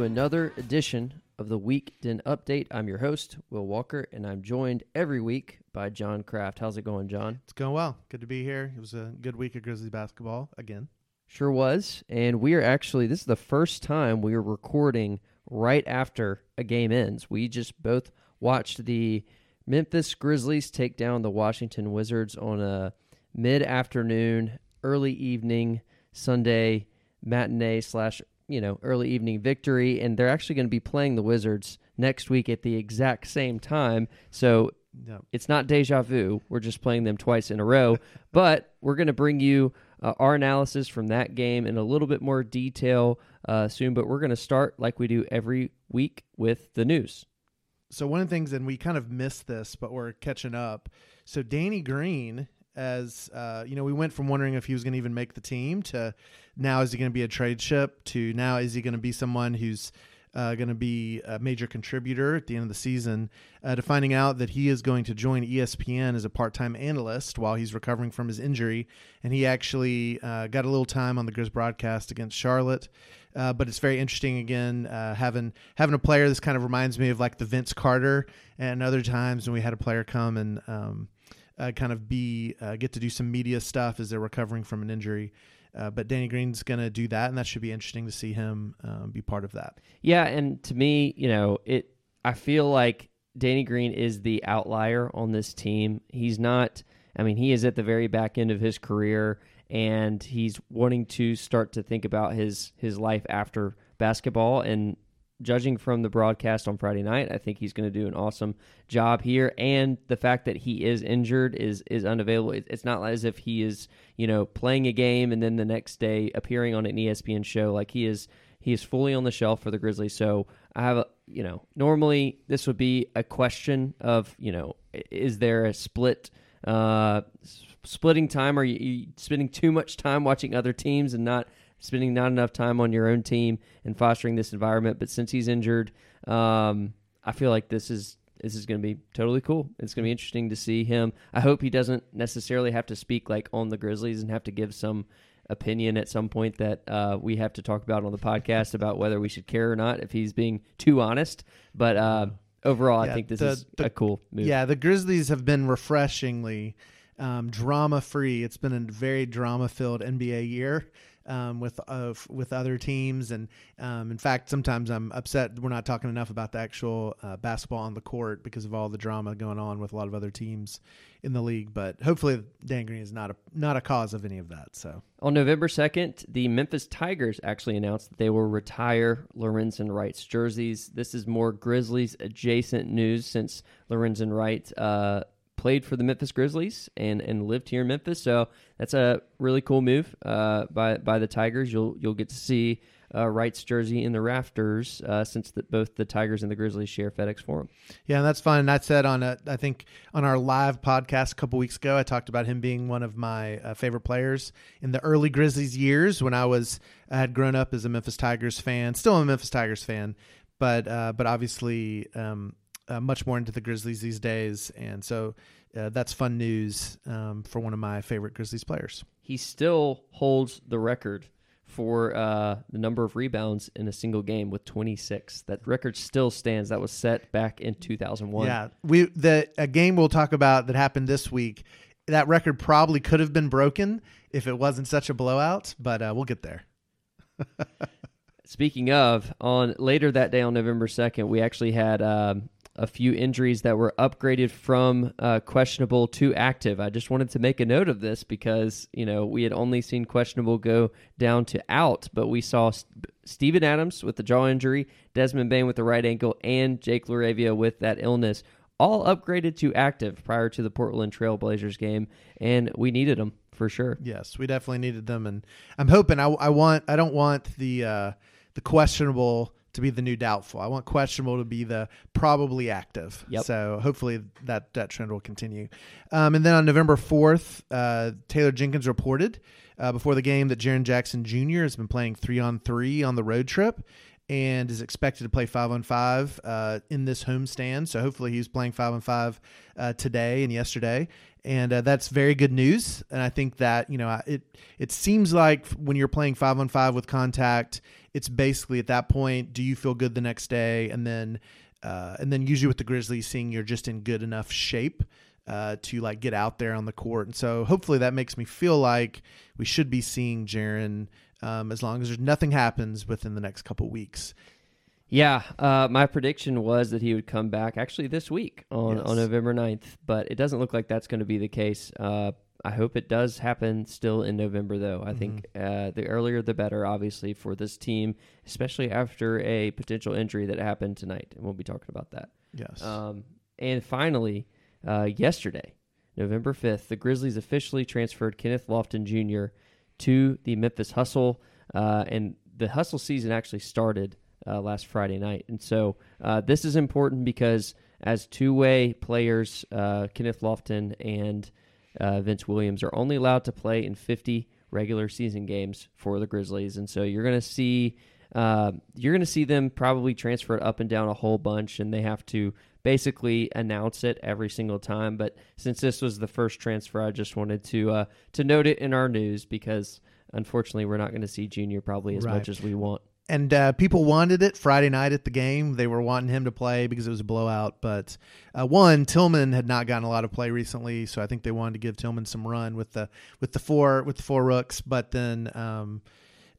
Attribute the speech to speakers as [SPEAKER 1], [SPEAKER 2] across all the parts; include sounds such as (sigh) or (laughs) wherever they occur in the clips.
[SPEAKER 1] To another edition of the Week Weekend Update. I'm your host, Will Walker, and I'm joined every week by John Kraft. How's it going, John?
[SPEAKER 2] It's going well. Good to be here. It was a good week of Grizzlies basketball again.
[SPEAKER 1] Sure was. And we are actually, this is the first time we are recording right after a game ends. We just both watched the Memphis Grizzlies take down the Washington Wizards on a mid afternoon, early evening, Sunday matinee slash you know early evening victory and they're actually going to be playing the wizards next week at the exact same time. So it's not deja vu. We're just playing them twice in a row. (laughs) But we're going to bring you uh, our analysis from that game in a little bit more detail uh, soon. But we're going to start like we do every week with the news.
[SPEAKER 2] So one of the things, and we kind of missed this, but we're catching up. So Danny Green, as uh, you know, we went from wondering if he was going to even make the team to now is he going to be a trade ship to now is he going to be someone who's uh, going to be a major contributor at the end of the season uh, to finding out that he is going to join ESPN as a part-time analyst while he's recovering from his injury and he actually uh, got a little time on the Grizz broadcast against Charlotte uh, but it's very interesting again uh, having having a player. This kind of reminds me of like the Vince Carter, and other times when we had a player come and um, uh, kind of be get to do some media stuff as they're recovering from an injury. Uh, but Danny Green's going to do that, and that should be interesting to see him um, be part of that.
[SPEAKER 1] Yeah, and to me, you know, it I feel like Danny Green is the outlier on this team. He's not I mean, he is at the very back end of his career and he's wanting to start to think about his his life after basketball and judging from the broadcast on Friday night, I think he's going to do an awesome job here. And the fact that he is injured is is unavailable. It's not as if he is you know playing a game and then the next day appearing on an ESPN show. Like he is he is fully on the shelf for the Grizzlies. So I have a you know normally this would be a question of you know is there a split. Uh, splitting time are you, you spending too much time watching other teams and not spending not enough time on your own team and fostering this environment. But since he's injured, um, I feel like this is this is going to be totally cool. It's going to be interesting to see him. I hope he doesn't necessarily have to speak like on the Grizzlies and have to give some opinion at some point that uh, we have to talk about on the podcast about whether we should care or not if he's being too honest. But uh, overall, I think this
[SPEAKER 2] the-
[SPEAKER 1] is
[SPEAKER 2] the-
[SPEAKER 1] a cool move.
[SPEAKER 2] Yeah, the Grizzlies have been refreshingly um, drama free. It's been a very drama filled NBA year um, with uh, with other teams, and um, in fact, sometimes I'm upset we're not talking enough about the actual uh, basketball on the court because of all the drama going on with a lot of other teams in the league. But hopefully, Dan Green is not a not a cause of any of that. So
[SPEAKER 1] On November 2nd, the Memphis Tigers actually announced that they will retire Lorenzen Wright's jerseys. This is more Grizzlies adjacent news since Lorenzen Wright uh, played for the Memphis Grizzlies and, and lived here in Memphis. So that's a really cool move uh, by by the Tigers. You'll you'll get to see uh, Wright's jersey in the rafters uh, since the, both the Tigers and the Grizzlies share FedEx Forum.
[SPEAKER 2] Yeah, and that's fun. And that said, on a, I think on our live podcast a couple weeks ago, I talked about him being one of my uh, favorite players in the early Grizzlies years when I was I had grown up as a Memphis Tigers fan, still a Memphis Tigers fan, but uh, but obviously um, uh, much more into the Grizzlies these days, and so uh, that's fun news um, for one of my favorite Grizzlies players.
[SPEAKER 1] he still holds the record for uh, the number of rebounds in a single game with 26. That record still stands. That was set back in 2001.
[SPEAKER 2] Yeah, we the a game we'll talk about that happened this week. That record probably could have been broken if it wasn't such a blowout, but uh, we'll get there. (laughs)
[SPEAKER 1] Speaking of, on later that day on November 2nd, we actually had um, a few injuries that were upgraded from uh, questionable to active. I just wanted to make a note of this because, you know, we had only seen questionable go down to out, but we saw S- Steven Adams with the jaw injury, Desmond Bane with the right ankle, and Jake LaRavia with that illness. All upgraded to active prior to the Portland Trailblazers game, and we needed them for sure.
[SPEAKER 2] Yes, we definitely needed them, and I'm hoping. I, I want. I don't want the uh, the questionable to be the new doubtful. I want questionable to be the probably active.
[SPEAKER 1] Yep.
[SPEAKER 2] So hopefully that that trend will continue. Um, and then on November fourth, uh, Taylor Jenkins reported uh, before the game that Jaren Jackson Jr. has been playing three on three on the road trip. and is expected to play five on five uh, in this homestand. So hopefully he's playing five on five uh, today and yesterday, and uh, that's very good news. And I think that you know it it seems like when you're playing five on five with contact, it's basically at that point, do you feel good the next day, and then uh, and then usually with the Grizzlies, seeing you're just in good enough shape. Uh, to like get out there on the court, and so hopefully that makes me feel like we should be seeing Jaren um, as long as there's nothing happens within the next couple weeks.
[SPEAKER 1] Yeah, uh, my prediction was that he would come back actually this week on,
[SPEAKER 2] Yes.
[SPEAKER 1] on November 9th, but it doesn't look like that's going to be the case. Uh, I hope it does happen still in November, though. I think uh, the earlier the better, obviously, for this team, especially after a potential injury that happened tonight. And we'll be talking about that.
[SPEAKER 2] Yes.
[SPEAKER 1] Um, and finally, uh, yesterday, November 5th, the Grizzlies officially transferred Kenneth Lofton Jr. to the Memphis Hustle. Uh, and the Hustle season actually started uh, last Friday night. And so uh, this is important because as two way players, uh, Kenneth Lofton and uh, Vince Williams are only allowed to play in 50 regular season games for the Grizzlies. And so you're going to see. Uh, you're going to see them probably transfer it up and down a whole bunch, and they have to basically announce it every single time. But since this was the first transfer, I just wanted to uh, to note it in our news because unfortunately we're not going to see Junior probably as
[SPEAKER 2] Right.
[SPEAKER 1] much as we want.
[SPEAKER 2] And uh, people wanted it Friday night at the game. They were wanting him to play because it was a blowout. But uh, one, Tillman had not gotten a lot of play recently, so I think they wanted to give Tillman some run with the with the four with the four rooks. But then, um,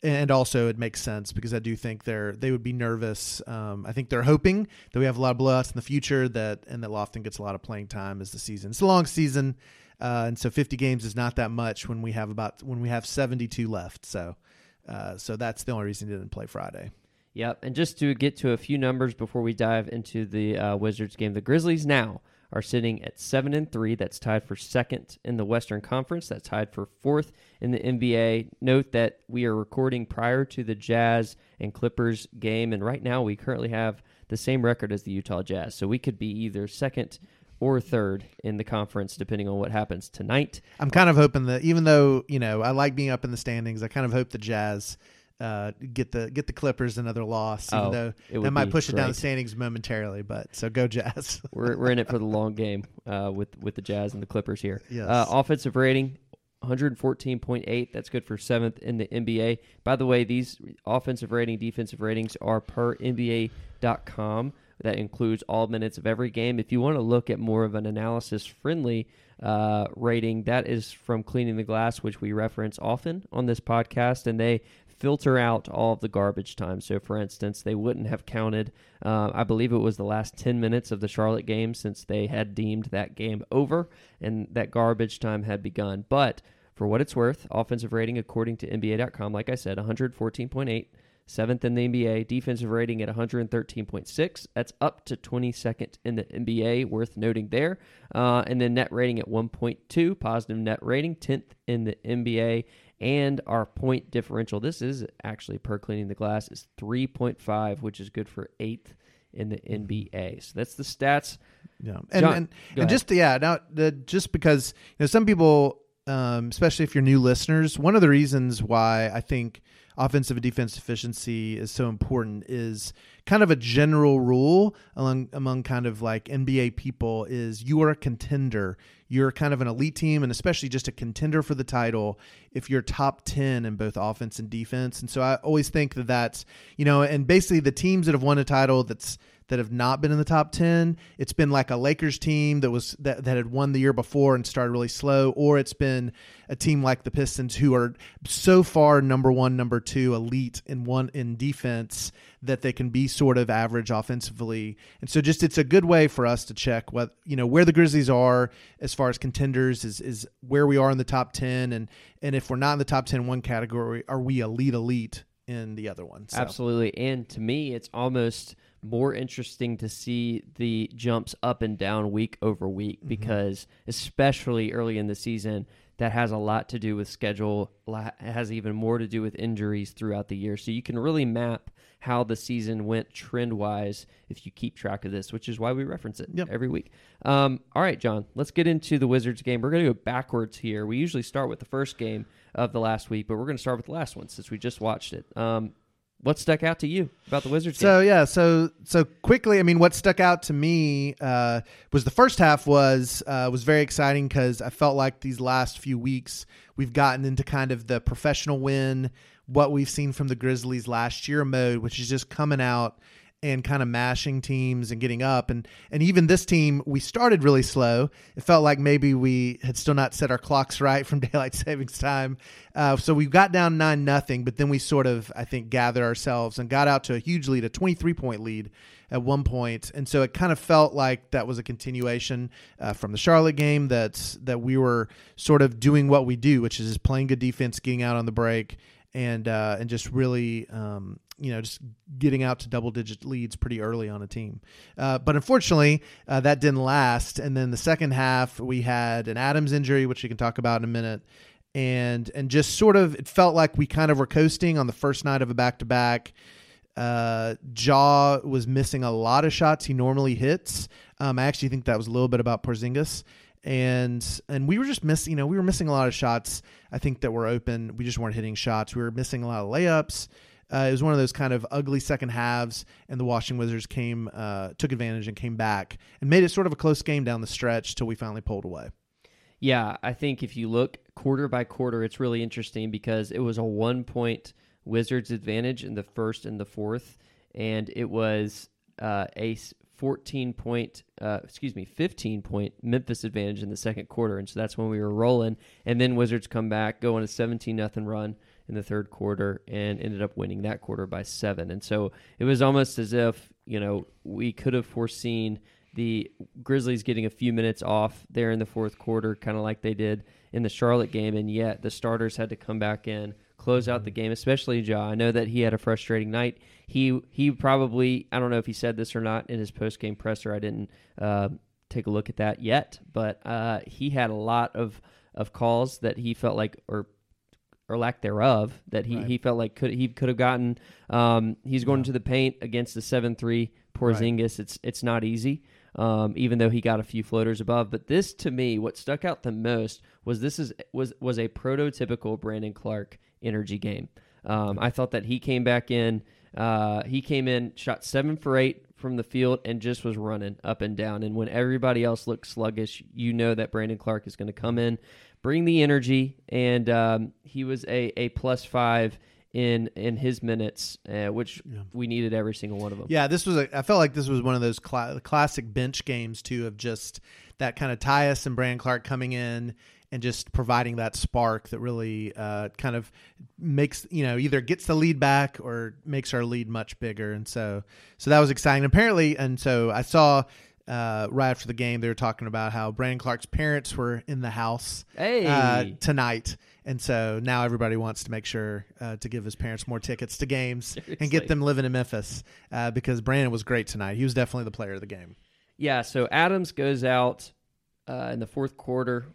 [SPEAKER 2] and also it makes sense because I do think they're they would be nervous. Um, I think they're hoping that we have a lot of blowouts in the future that and that Lofton gets a lot of playing time as the season. It's a long season. Uh, and so 50 games is not that much when we have about when we have 72 left. So, uh, so that's the only reason he didn't play Friday.
[SPEAKER 1] Yep. And just to get to a few numbers before we dive into the uh, Wizards game, the Grizzlies now are sitting at seven and three. That's tied for second in the Western Conference. That's tied for fourth in the NBA. Note that we are recording prior to the Jazz and Clippers game, and right now we currently have the same record as the Utah Jazz. So we could be either second or third in the conference, depending on what happens tonight.
[SPEAKER 2] I'm kind of hoping that even though you know I like being up in the standings, I kind of hope the Jazz uh, get the get the Clippers another loss, even
[SPEAKER 1] Oh,
[SPEAKER 2] though
[SPEAKER 1] it
[SPEAKER 2] that might push it down the standings momentarily. But so go Jazz. (laughs)
[SPEAKER 1] we're, we're in it for the long game uh, with with the Jazz and the Clippers here.
[SPEAKER 2] Yes.
[SPEAKER 1] Uh, offensive rating. 114.8. That's good for seventh in the NBA. By the way, these offensive rating, defensive ratings are per NBA.com. That includes all minutes of every game. If you want to look at more of an analysis friendly uh, rating, that is from Cleaning the Glass, which we reference often on this podcast, and they filter out all of the garbage time. So, for instance, they wouldn't have counted, uh, I believe it was the last 10 minutes of the Charlotte game since they had deemed that game over and that garbage time had begun. But for what it's worth, offensive rating according to NBA.com, like I said, 114.8. Seventh in the NBA, defensive rating at 113.6. That's up to 22nd in the NBA, worth noting there. Uh, and then net rating at 1.2, positive net rating, 10th in the NBA. And our point differential, this is actually per cleaning the glass, is 3.5, which is good for eighth in the NBA. So that's the stats.
[SPEAKER 2] Yeah, and
[SPEAKER 1] John,
[SPEAKER 2] and, and just yeah, now the, just because you know some people, um, especially if you're new listeners, one of the reasons why I think offensive and defense efficiency is so important is kind of a general rule among among kind of like NBA people is you are a contender. You're kind of an elite team, and especially just a contender for the title if you're top 10 in both offense and defense. And so I always think that that's, you know, and basically the teams that have won a title that's that have not been in the top 10 it's been like a lakers team that was that, that had won the year before and started really slow or it's been a team like the pistons who are so far number one number two elite in one in defense that they can be sort of average offensively and so just it's a good way for us to check what you know where the grizzlies are as far as contenders is is where we are in the top 10 and and if we're not in the top 10 in one category are we elite elite in the other one so.
[SPEAKER 1] Absolutely. And to me, it's almost more interesting to see the jumps up and down week over week
[SPEAKER 2] Mm-hmm.
[SPEAKER 1] because, especially early in the season, that has a lot to do with schedule, has even more to do with injuries throughout the year. So you can really map how the season went trend wise if you keep track of this, which is why we reference it
[SPEAKER 2] Yep.
[SPEAKER 1] every week. Um, all right, John, let's get into the Wizards game. We're going to go backwards here. We usually start with the first game of the last week, but we're going to start with the last one since we just watched it. Um, what stuck out to you about the Wizards?
[SPEAKER 2] So
[SPEAKER 1] game?
[SPEAKER 2] yeah, so so quickly, I mean, what stuck out to me uh, was the first half was uh, was very exciting because I felt like these last few weeks we've gotten into kind of the professional win, what we've seen from the Grizzlies last year mode, which is just coming out and kind of mashing teams and getting up and and even this team we started really slow. It felt like maybe we had still not set our clocks right from (laughs) daylight savings time. Uh, so we got down nine nothing but then we sort of i think gathered ourselves and got out to a huge lead a 23 point lead at one point. And so it kind of felt like that was a continuation uh, from the charlotte game that's that we were sort of doing what we do which is playing good defense getting out on the break and uh, and just really um, you know just getting out to double digit leads pretty early on a team. Uh, but unfortunately, uh, that didn't last. And then the second half, we had an Adams injury, which we can talk about in a minute. And and just sort of it felt like we kind of were coasting on the first night of a back to back. Ja was missing a lot of shots he normally hits. Um, I actually think that was a little bit about Porzingis and and we were just missing you know we were missing a lot of shots i think that were open. We just weren't hitting shots. We were missing a lot of layups. Uh, it was one of those kind of ugly second halves and the washington wizards came uh, took advantage and came back and made it sort of a close game down the stretch till we finally pulled away.
[SPEAKER 1] Yeah i think if you look quarter by quarter it's really interesting because it was a one point wizards advantage in the first and the fourth and it was uh, a 14 point, uh, excuse me, 15 point Memphis advantage in the second quarter. And so that's when we were rolling. And then Wizards come back, go on a 17 nothing run in the third quarter and ended up winning that quarter by seven. And so it was almost as if, you know, we could have foreseen the Grizzlies getting a few minutes off there in the fourth quarter, kind of like they did in the Charlotte game. And yet the starters had to come back in close out the game, especially Ja. I know that he had a frustrating night. He he probably I don't know if he said this or not in his post game presser. I didn't uh, take a look at that yet, but uh, he had a lot of of calls that he felt like or or lack thereof that he,
[SPEAKER 2] Right.
[SPEAKER 1] he felt like could he could have gotten. Um, he's going
[SPEAKER 2] Yeah.
[SPEAKER 1] to the paint against the seven three Porzingis. It's it's not easy. Um, even though he got a few floaters above, but this to me, what stuck out the most was this is was was a prototypical Brandon Clarke energy game. Um, I thought that he came back in. Uh, he came in, shot seven for eight from the field, and just was running up and down. And when everybody else looked sluggish, you know that Brandon Clarke is going to come in, bring the energy, and um, he was a, a plus five in in his minutes, uh, which
[SPEAKER 2] Yeah.
[SPEAKER 1] we needed every single one of them.
[SPEAKER 2] Yeah, this was a. I felt like this was one of those cla- classic bench games too, of just that kind of Tyus and Brandon Clarke coming in and just providing that spark that really uh, kind of makes you know either gets the lead back or makes our lead much bigger. And so, so that was exciting. Apparently, and so I saw. Uh, right after the game, they were talking about how Brandon Clarke's parents were in the house
[SPEAKER 1] Hey,
[SPEAKER 2] uh, tonight, and so now everybody wants to make sure uh, to give his parents more tickets to games (laughs) and get them living in Memphis uh, because Brandon was great tonight. He was definitely the player of the game.
[SPEAKER 1] Yeah, so Adams goes out uh, in the fourth quarter.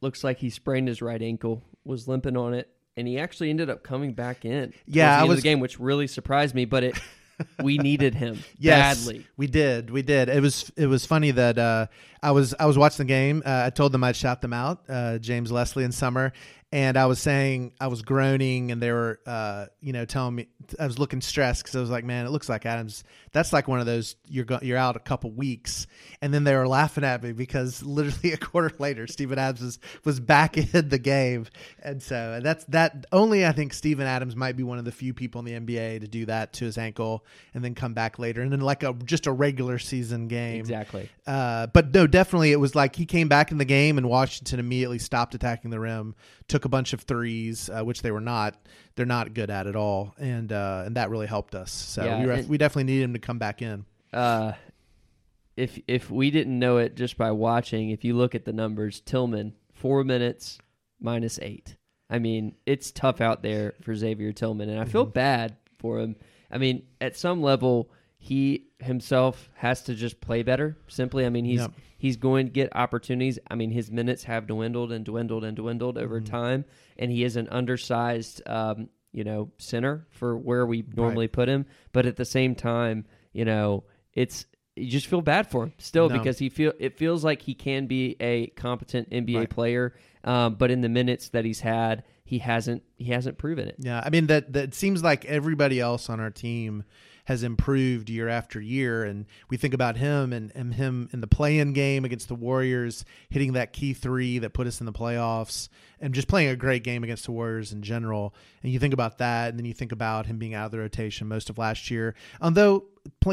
[SPEAKER 1] Looks like he sprained his right ankle, was limping on it, and he actually ended up coming back in.
[SPEAKER 2] Yeah,
[SPEAKER 1] the
[SPEAKER 2] I was-
[SPEAKER 1] the game, which really surprised me. But it, (laughs) we needed him
[SPEAKER 2] Yes,
[SPEAKER 1] badly.
[SPEAKER 2] we did, we did. It was it was funny that uh, I was I was watching the game. Uh, I told them I'd shout them out, uh, James Leslie and Summer, and I was saying I was groaning, and they were uh, you know telling me I was looking stressed because I was like, man, it looks like Adams. That's like one of those you're go- you're out a couple weeks, and then they were laughing at me because (laughs) literally a quarter later, Steven Adams was, was back (laughs) in the game, and so that's that. Only I think Steven Adams might be one of the few people in the NBA to do that to his ankle and then come back later, and then like a just a regular season game.
[SPEAKER 1] Exactly.
[SPEAKER 2] Uh, but no, definitely it was like he came back in the game and Washington immediately stopped attacking the rim, took a bunch of threes, uh, which they were not they're not good at at all, and uh, and that really helped us. So
[SPEAKER 1] Yeah,
[SPEAKER 2] we, were, we definitely needed him to come back in.
[SPEAKER 1] Uh, if if we didn't know it just by watching, if you look at the numbers, Tillman four minutes minus eight. I mean, it's tough out there for Xavier Tillman, and I feel
[SPEAKER 2] Mhm.
[SPEAKER 1] bad for him. I mean, at some level, he himself has to just play better. Simply, I mean, he's
[SPEAKER 2] Yep.
[SPEAKER 1] he's going to get opportunities. I mean, his minutes have dwindled and dwindled and dwindled over
[SPEAKER 2] Mhm.
[SPEAKER 1] time, and he is an undersized, um, you know, center for where we normally put him. But at the same time, you know, it's you just feel bad for him still
[SPEAKER 2] No.
[SPEAKER 1] because he feel it feels like he can be a competent NBA
[SPEAKER 2] Right.
[SPEAKER 1] player, um, but in the minutes that he's had, he hasn't he hasn't proven it.
[SPEAKER 2] Yeah, I mean that that seems like everybody else on our team has improved year after year. And we think about him and, and him in the play-in game against the Warriors, hitting that key three that put us in the playoffs, and just playing a great game against the Warriors in general. And you think about that, and then you think about him being out of the rotation most of last year. Although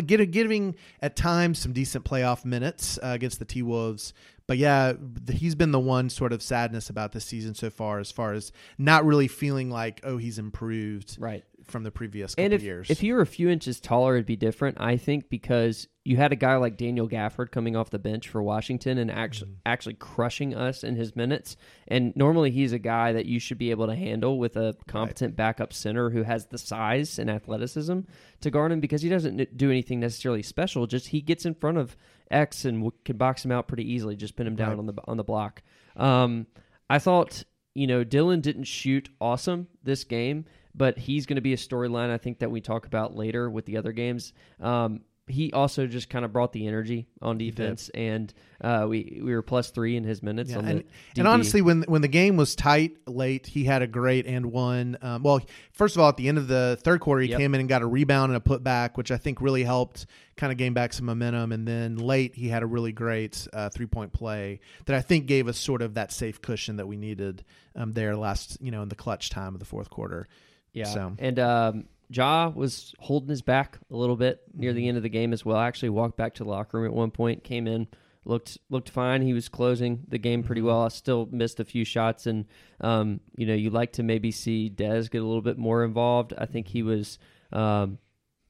[SPEAKER 2] giving at times some decent playoff minutes uh, against the T Wolves. But yeah, he's been the one sort of sadness about this season so far, as far as not really feeling like, oh, he's improved.
[SPEAKER 1] Right
[SPEAKER 2] from the previous couple
[SPEAKER 1] and if,
[SPEAKER 2] years.
[SPEAKER 1] If you were a few inches taller, it'd be different. I think because you had a guy like Daniel Gafford coming off the bench for Washington and actually mm. actually crushing us in his minutes. And normally he's a guy that you should be able to handle with a competent right. backup center who has the size and athleticism to guard him because he doesn't do anything necessarily special. Just he gets in front of X and can box him out pretty easily. Just pin him down right. on the on the block. Um, I thought you know Dillon didn't shoot awesome this game but he's going to be a storyline I think that we talk about later with the other games. Um, he also just kind of brought the energy on defense, and uh, we we were plus three in his minutes. Yeah,
[SPEAKER 2] and, and, honestly, when when the game was tight late, he had a great and one. Um, well, first of all, at the end of the third quarter, he yep. came in and got a rebound and a putback, which I think really helped kind of gain back some momentum. And then late, he had a really great uh, three point play that I think gave us sort of that safe cushion that we needed um, there last, you know, in the clutch time of the fourth quarter.
[SPEAKER 1] Yeah. So. And um, Ja was holding his back a little bit near the mm-hmm. end of the game as well. Actually walked back to the locker room at one point, came in, looked looked fine. He was closing the game pretty mm-hmm. well. I still missed a few shots, and um, you know you like to maybe see Dez get a little bit more involved. I think he was, um,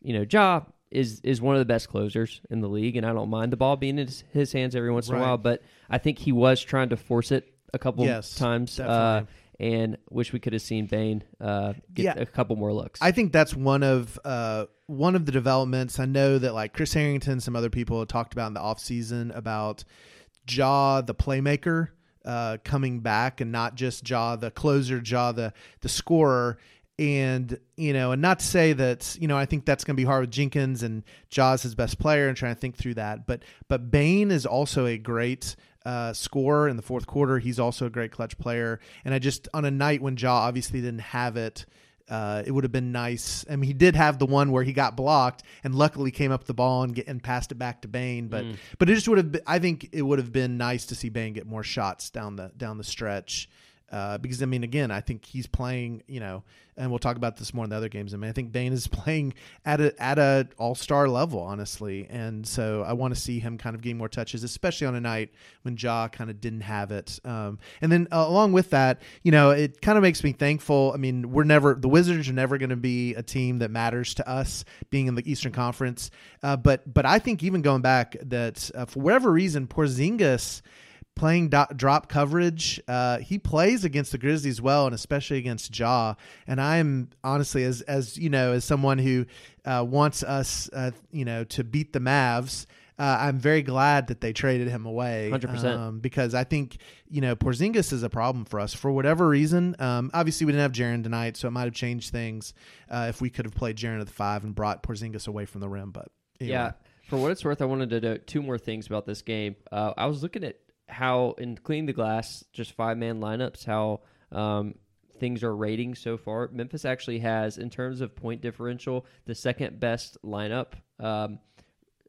[SPEAKER 1] you know, Ja is is one of the best closers in the league, and I don't mind the ball being in his, his hands every once right. in a while. But I think he was trying to force it a couple
[SPEAKER 2] yes,
[SPEAKER 1] times. Uh, and wish we could have seen Bane uh, get yeah. a couple more looks.
[SPEAKER 2] I think that's one of uh, one of the developments. I know that like Chris Herrington, some other people talked about in the offseason about Ja, the playmaker uh, coming back and not just Ja, the closer, Ja, the the scorer. And you know, and not to say that you know, I think that's going to be hard with Jenkins and Ja's his best player, and trying to think through that. But but Bane is also a great uh, scorer in the fourth quarter. He's also a great clutch player. And I just on a night when Ja obviously didn't have it, uh, it would have been nice. I mean, he did have the one where he got blocked, and luckily came up the ball and get and passed it back to Bane. But mm. but it just would have. Been, I think it would have been nice to see Bane get more shots down the down the stretch. Uh, because I mean, again, I think he's playing. You know, and we'll talk about this more in the other games. I mean, I think Bane is (laughs) playing at a at a all star level, honestly, and so I want to see him kind of gain more touches, especially on a night when Ja kind of didn't have it. Um, and then uh, along with that, you know, it kind of makes me thankful. I mean, we're never the Wizards are never going to be a team that matters to us being in the Eastern Conference, uh, but but I think even going back that uh, for whatever reason, Porzingis playing do- drop coverage. Uh, he plays against the Grizzlies well, and especially against Ja. And I'm honestly, as as you know, as someone who uh, wants us, uh, you know, to beat the Mavs. Uh, I'm very glad that they traded him away.
[SPEAKER 1] 100%.
[SPEAKER 2] Um, because I think, you know, Porzingis is a problem for us for whatever reason. Um, obviously, we didn't have Jaren tonight, so it might have changed things uh, if we could have played Jaren at the five and brought Porzingis away from the rim. But
[SPEAKER 1] anyway. yeah, for what it's worth, I wanted to note two more things about this game. Uh, I was looking at how in cleaning the glass, just five man lineups, how um, things are rating so far. Memphis actually has, in terms of point differential, the second best lineup um,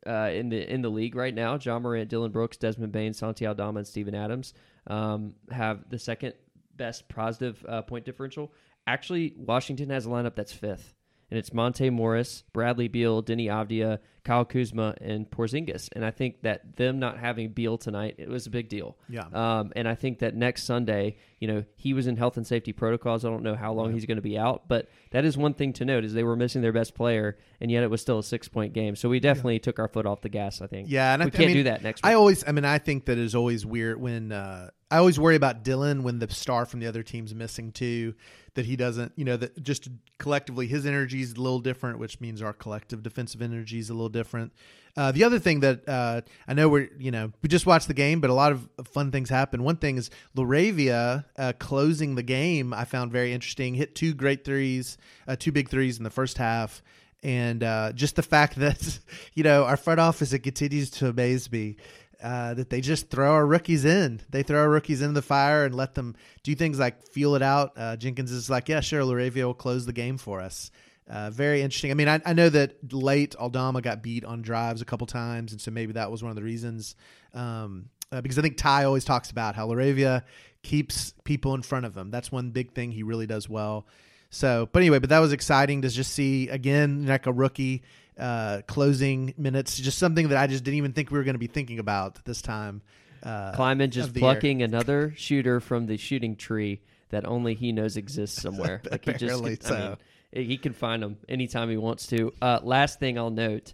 [SPEAKER 1] uh, in the in the league right now. Ja Morant, Dillon Brooks, Desmond Bane, Santi Aldama, and Steven Adams um, have the second best positive uh, point differential. Actually, Washington has a lineup that's fifth and it's Monte Morris, Bradley Beal, Deni Avdija, Kyle Kuzma, and Porzingis. And I think that them not having Beal tonight, it was a big deal.
[SPEAKER 2] Yeah.
[SPEAKER 1] Um, and I think that next Sunday, you know, he was in health and safety protocols. I don't know how long he's going to be out, but that is one thing to note is they were missing their best player, and yet it was still a six point game. So we definitely yeah. took our foot off the gas. I think.
[SPEAKER 2] Yeah, and
[SPEAKER 1] we
[SPEAKER 2] I,
[SPEAKER 1] can't
[SPEAKER 2] I mean,
[SPEAKER 1] do that next. Week.
[SPEAKER 2] I always, I mean, I think that is always weird when. Uh, I always worry about Dillon when the star from the other team's missing too, that he doesn't, you know, that just collectively his energy is a little different, which means our collective defensive energy is a little different. Uh, the other thing that uh, I know we're, you know, we just watched the game, but a lot of fun things happen. One thing is LaRavia uh, closing the game. I found very interesting. Hit two great threes, uh, two big threes in the first half, and uh, just the fact (laughs) that you know our front office it continues to amaze me uh, that they just throw our rookies in. They throw our rookies into the fire and let them do things like feel it out. Uh, Jenkins is like, yeah, sure, LaRavia will close the game for us. Uh, very interesting. I mean, I, I, know that late Aldama got beat on drives a couple times, and so maybe that was one of the reasons. Um, uh, because I think Ty always talks about how LaRavia keeps people in front of him. That's one big thing he really does well. So, but anyway, but that was exciting to just see again, like a rookie uh, closing minutes, just something that I just didn't even think we were going to be thinking about this time.
[SPEAKER 1] Uh, Kleiman just plucking year. another shooter from the shooting tree that only he knows exists somewhere. (laughs) like he just, could, so. I mean, he can find them anytime he wants to. Uh, last thing I'll note,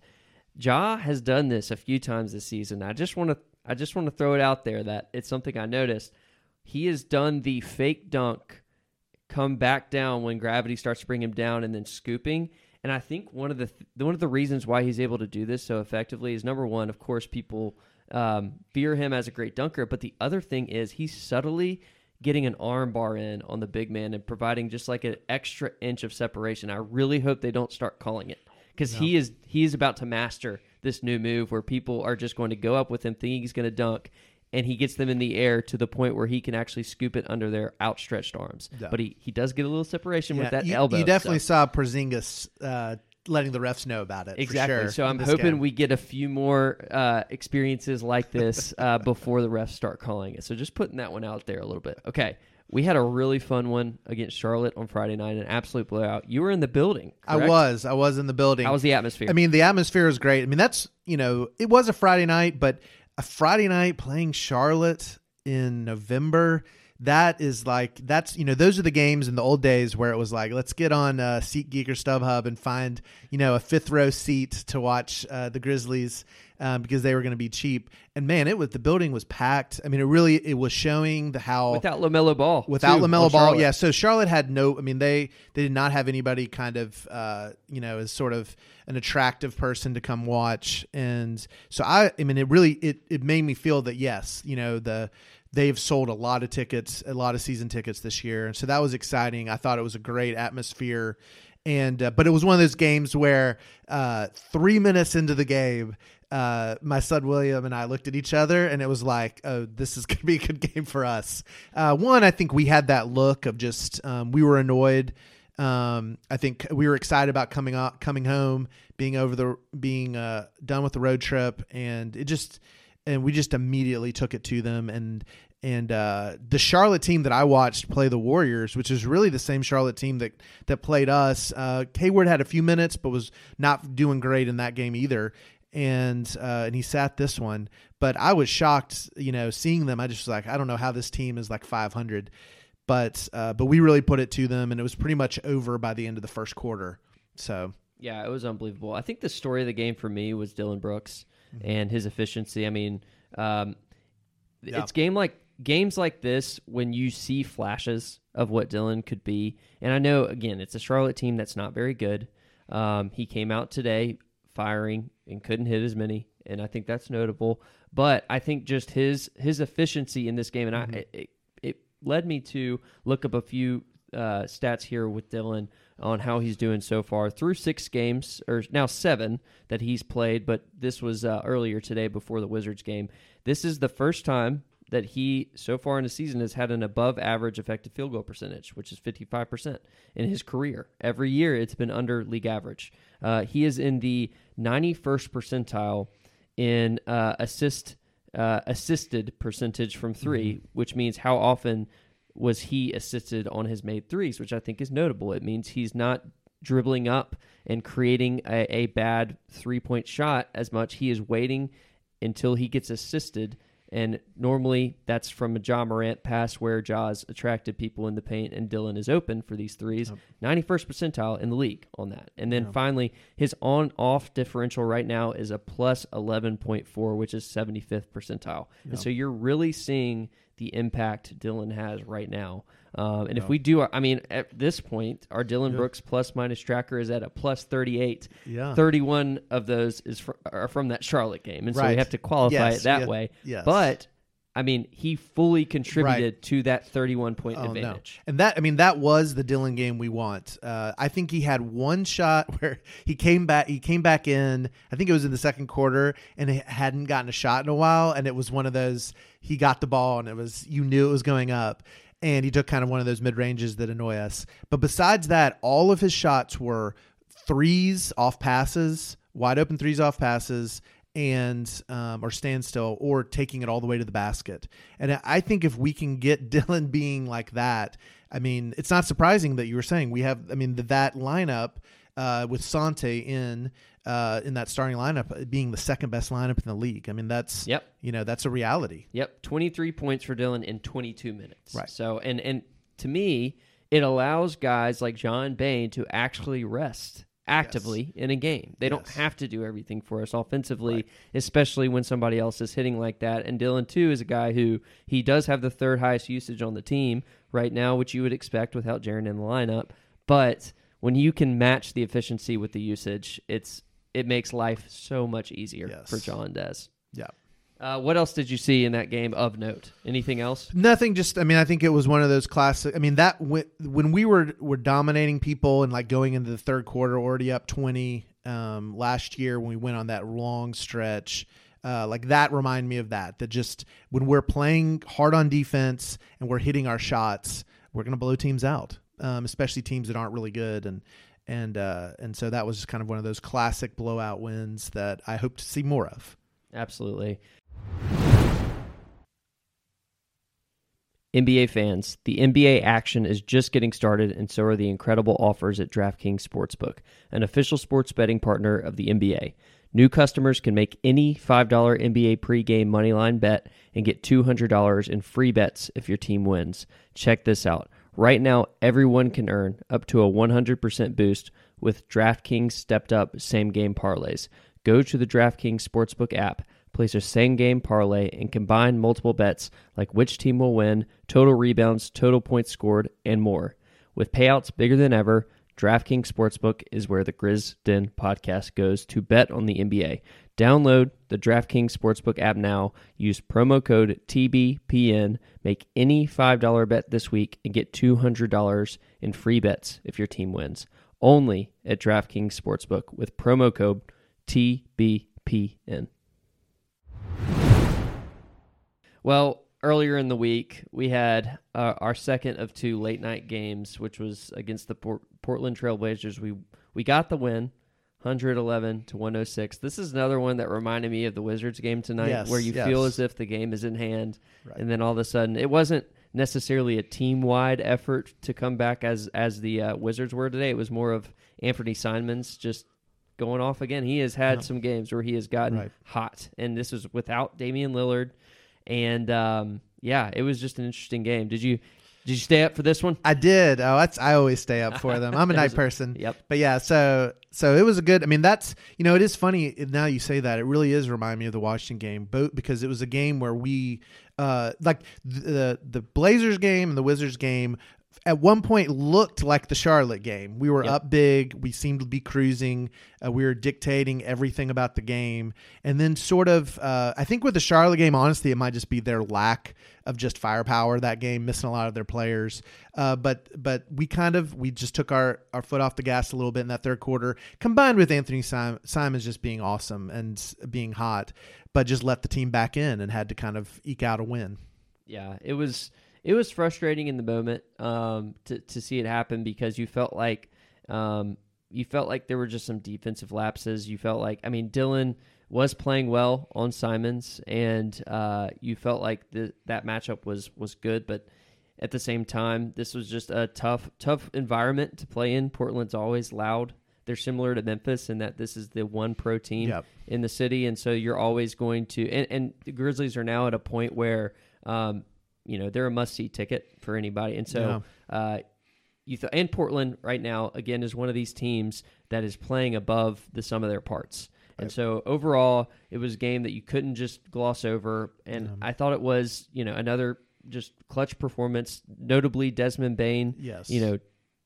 [SPEAKER 1] Ja has done this a few times this season. I just want to, I just want to throw it out there that it's something I noticed. He has done the fake dunk, come back down when gravity starts to bring him down, and then scooping. And I think one of the th- one of the reasons why he's able to do this so effectively is number one, of course, people um, fear him as a great dunker, but the other thing is he's subtly getting an arm bar in on the big man and providing just like an extra inch of separation. I really hope they don't start calling it because no. he is he is about to master this new move where people are just going to go up with him thinking he's going to dunk and he gets them in the air to the point where he can actually scoop it under their outstretched arms. Yeah. But he, he does get a little separation yeah, with that
[SPEAKER 2] you,
[SPEAKER 1] elbow.
[SPEAKER 2] You definitely so. saw Porzingis uh, letting the refs know about it.
[SPEAKER 1] Exactly.
[SPEAKER 2] Sure,
[SPEAKER 1] so I'm hoping game. we get a few more uh, experiences like this (laughs) uh, before the refs start calling it. So just putting that one out there a little bit. Okay. We had a really fun one against Charlotte on Friday night, an absolute blowout. You were in the building. Correct?
[SPEAKER 2] I was. I was in the building.
[SPEAKER 1] How was the atmosphere?
[SPEAKER 2] I mean, the atmosphere was great. I mean, that's, you know, it was a Friday night, but a Friday night playing Charlotte in November. That is like that's you know those are the games in the old days where it was like let's get on uh, SeatGeek or StubHub and find you know a fifth row seat to watch uh, the Grizzlies um, because they were going to be cheap. And man, it was the building was packed. I mean, it really it was showing the how
[SPEAKER 1] without LaMelo Ball,
[SPEAKER 2] without LaMelo Ball, yeah. So Charlotte had no. I mean, they they did not have anybody kind of uh, you know as sort of an attractive person to come watch, and so I I mean, it really it it made me feel that yes, you know the they've sold a lot of tickets, a lot of season tickets this year, and so that was exciting. I thought it was a great atmosphere, and uh, but it was one of those games where uh, three minutes into the game, uh, my son William and I looked at each other, and it was like, "Oh, this is (laughs) going to be a good game for us." Uh, one, I think we had that look of just um, we were annoyed. Um, I think we were excited about coming out, coming home, being over the, being uh, done with the road trip, and it just, and we just immediately took it to them, and and uh, the Charlotte team that I watched play the Warriors, which is really the same Charlotte team that that played us. Uh, Hayward had a few minutes, but was not doing great in that game either and uh, and he sat this one. But I was shocked, you know, seeing them. I just was like, I don't know how this team is like 500, but uh, but we really put it to them, and it was pretty much over by the end of the first quarter. So
[SPEAKER 1] yeah, it was unbelievable. I think the story of the game for me was Dillon Brooks mm-hmm. and his efficiency. I mean, um, yeah. it's game like games like this when you see flashes of what Dillon could be. And I know again, it's a Charlotte team that's not very good. Um, he came out today firing and couldn't hit as many, and I think that's notable. But I think just his his efficiency in this game, and mm-hmm. I it, it, led me to look up a few uh, stats here with Dillon on how he's doing so far through six games, or now seven that he's played. But this was uh, earlier today before the Wizards game. This is the first time that he so far in the season has had an above average effective field goal percentage, which is 55% in his career. Every year it's been under league average. Uh, he is in the 91st percentile in uh, assist uh, assisted percentage from 3 mm-hmm. which means how often was he assisted on his made threes, which I think is notable. It means he's not dribbling up and creating a, a bad three point shot as much. He is waiting until he gets assisted and normally that's from a Ja Morant pass where Ja's attracted people in the paint and Dillon is open for these threes. Yep. 91st percentile in the league on that. And then yep. finally, his on off differential right now is a plus 11.4, which is 75th percentile. Yep. And so you're really seeing the impact Dillon has right now. Um, and if we do, I mean, at this point, our Dillon Brooks plus minus tracker is at a plus 38.
[SPEAKER 2] Yeah.
[SPEAKER 1] 31 of those is fr- are from that Charlotte game. And so right. we have to qualify yes, it that yeah, way. Yes. But I mean, he fully contributed to that 31 point
[SPEAKER 2] Oh,
[SPEAKER 1] advantage.
[SPEAKER 2] No. And that, I mean, that was the Dillon game we want. Uh, I think he had one shot (laughs) where he came back. He came back in. I think it was in the second quarter, and he hadn't gotten a shot in a while. And it was one of those. He got the ball, and it was you knew it was going up. And he took kind of one of those mid ranges that annoy us. But besides that, all of his shots were threes off passes, wide open threes off passes, and um, or standstill or taking it all the way to the basket. And I think if we can get (laughs) Dillon being like that, I mean, it's not surprising that you were saying we have. I mean, that lineup uh, with Santi in uh, in that starting lineup being the second best lineup in the league. I mean, that's
[SPEAKER 1] Yep.
[SPEAKER 2] you know that's a reality.
[SPEAKER 1] Yep, 23 points for Dillon in 22 minutes.
[SPEAKER 2] Right.
[SPEAKER 1] So, and and to me, it allows guys like John Bain to actually rest actively in a game. They don't have to do everything for us offensively, especially when somebody else is hitting like that. And Dillon too is a guy who he does have the third highest usage on the team right now, which you would expect without Jaren in the lineup. But when you can match the efficiency with the usage, it's it makes life so much easier
[SPEAKER 2] Yes.
[SPEAKER 1] for John Des.
[SPEAKER 2] Yeah.
[SPEAKER 1] Uh, what else did you see in that game of note? Anything else?
[SPEAKER 2] Nothing. Just, I mean, I think it was one of those classic. I mean, that when, when we were were dominating people and like going into the third quarter, already up twenty um, last year when we went on that long stretch. Uh, like that remind me of that. That just when we're playing hard on defense and we're hitting our shots, we're going to blow teams out, um, especially teams that aren't really good. And and uh, and so that was just kind of one of those classic blowout wins that I hope to see more of.
[SPEAKER 1] Absolutely. NBA fans, the NBA action is just getting started, and so are the incredible offers at DraftKings Sportsbook, an official sports betting partner of the NBA. New customers can make any $5 NBA pregame moneyline bet and get $200 in free bets if your team wins. Check this out. Right now, everyone can earn up to a 100% boost with DraftKings stepped up same game parlays. Go to the DraftKings Sportsbook app, place a same game parlay, and combine multiple bets like which team will win, total rebounds, total points scored, and more. With payouts bigger than ever, DraftKings Sportsbook is where the Grizz Den podcast goes to bet on the NBA. Download the DraftKings Sportsbook app now. Use promo code TBPN. Make any $5 bet this week and get $200 in free bets if your team wins. Only at DraftKings Sportsbook with promo code TBPN. Well, earlier in the week, we had uh, our second of two late night games, which was against the Port- Portland Trailblazers. We we got the win, 111 to 106. This is another one that reminded me of the Wizards game tonight,
[SPEAKER 2] Yes,
[SPEAKER 1] where you
[SPEAKER 2] yes.
[SPEAKER 1] feel as if the game is in hand,
[SPEAKER 2] Right.
[SPEAKER 1] and then all of a sudden, it wasn't necessarily a team wide effort to come back as as the uh, Wizards were today. It was more of Anthony Simons just going off again. He has had
[SPEAKER 2] Yeah.
[SPEAKER 1] some games where he has gotten
[SPEAKER 2] Right.
[SPEAKER 1] hot, and this was without Damian Lillard. And um, yeah, it was just an interesting game. Did you did you stay up for this one?
[SPEAKER 2] I did. Oh, that's I always stay up for them. I'm a (laughs) night person.
[SPEAKER 1] Yep.
[SPEAKER 2] But yeah, so so it was a good. I mean, that's you know, it is funny now you say that. It really is remind me of the Washington game, both because it was a game where we, uh, like the the Blazers game and the Wizards game. At one point, looked like the Charlotte game. We were
[SPEAKER 1] Yep.
[SPEAKER 2] up big. We seemed to be cruising. Uh, we were dictating everything about the game, and then sort of. Uh, I think with the Charlotte game, honestly, it might just be their lack of just firepower that game, missing a lot of their players. Uh, but but we kind of we just took our, our foot off the gas a little bit in that third quarter, combined with Anthony Sim- Simons just being awesome and being hot, but just let the team back in and had to kind of eke out a win.
[SPEAKER 1] Yeah, it was it was frustrating in the moment um, to to see it happen because you felt like um, you felt like there were just some defensive lapses. You felt like I mean Dillon was playing well on Simons, and uh, you felt like the, that matchup was was good, but at the same time, this was just a tough tough environment to play in. Portland's always loud. They're similar to Memphis in that this is the one pro team
[SPEAKER 2] Yep.
[SPEAKER 1] in the city, and so you're always going to. And, and the Grizzlies are now at a point where, um, you know, they're a must see ticket for anybody, and so uh, you th- and Portland right now again is one of these teams that is playing above the sum of their parts. And so overall, it was a game that you couldn't just gloss over, and
[SPEAKER 2] Yeah.
[SPEAKER 1] I thought it was you know another just clutch performance, notably Desmond Bane
[SPEAKER 2] Yes.
[SPEAKER 1] you know,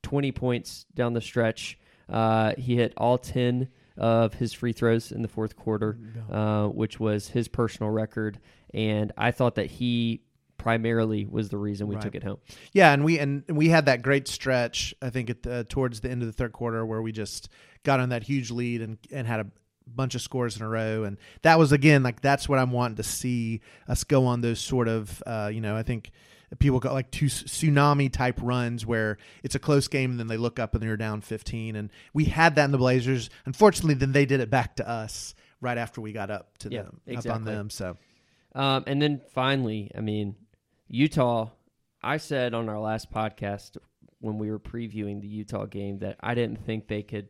[SPEAKER 1] 20 points down the stretch. Uh, he hit all 10 of his free throws in the fourth quarter, uh, which was his personal record. And I thought that he primarily was the reason we
[SPEAKER 2] Right.
[SPEAKER 1] took it home.
[SPEAKER 2] Yeah, and we and we had that great stretch. I think at the, towards the end of the third quarter where we just got on that huge lead and and had a bunch of scores in a row, and that was again like that's what I'm wanting to see us go on those sort of uh, you know I think people got like two tsunami type runs where it's a close game and then they look up and they're down 15, and we had that in the Blazers. Unfortunately, then they did it back to us right after we got up to
[SPEAKER 1] Yeah,
[SPEAKER 2] them up on them. So
[SPEAKER 1] Um, and then finally, I mean, Utah. I said on our last podcast when we were previewing the Utah game that I didn't think they could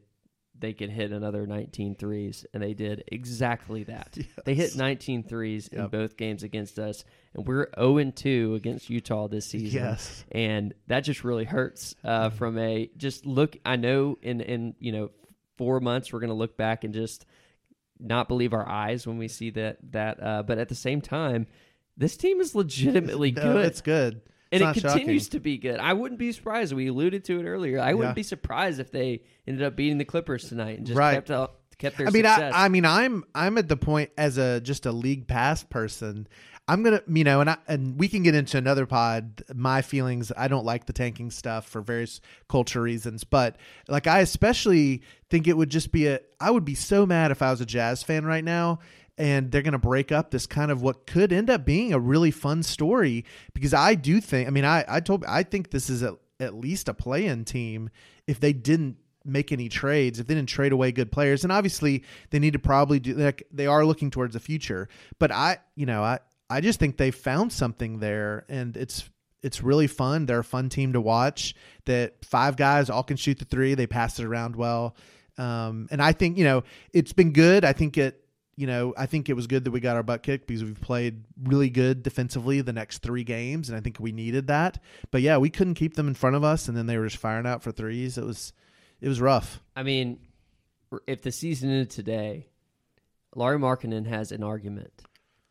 [SPEAKER 1] they could hit another 19 threes, and they did exactly that. (laughs) They hit 19 threes in both games against us, and we're 0 and 2 against Utah this season.
[SPEAKER 2] Yes.
[SPEAKER 1] and that just really hurts. Uh, from a just look, I know in in you know four months we're gonna look back and just not believe our eyes when we see that that. Uh, but at the same time, this team is legitimately
[SPEAKER 2] No,
[SPEAKER 1] good.
[SPEAKER 2] it's good.
[SPEAKER 1] and
[SPEAKER 2] It's
[SPEAKER 1] it continues
[SPEAKER 2] shocking.
[SPEAKER 1] to be good. I wouldn't be surprised. We alluded to it earlier. I wouldn't
[SPEAKER 2] Yeah.
[SPEAKER 1] be surprised if they ended up beating the Clippers tonight and just
[SPEAKER 2] Right.
[SPEAKER 1] kept up, kept their
[SPEAKER 2] I mean,
[SPEAKER 1] success.
[SPEAKER 2] I, I mean, I'm I'm at the point as a just a league pass person. I'm gonna, you know, and I and we can get into another pod. My feelings. I don't like the tanking stuff for various culture reasons, but like I especially think it would just be a. I would be so mad if I was a Jazz fan right now. And they're going to break up this kind of what could end up being a really fun story because I do think. I mean, I I told I think this is at, at least a play-in team if they didn't make any trades, if they didn't trade away good players, and obviously they need to probably do like they are looking towards the future. But I, you know, I I just think they found something there, and it's it's really fun. They're a fun team to watch. That five guys all can shoot the three. They pass it around well, um, and I think you know it's been good. I think it. You know, I think it was good that we got our butt kicked because we've played really good defensively the next three games, and I think we needed that. But yeah, we couldn't keep them in front of us, and then they were just firing out for threes. It was, it was rough.
[SPEAKER 1] I mean, if the season ended today, Lauri Markkanen has an argument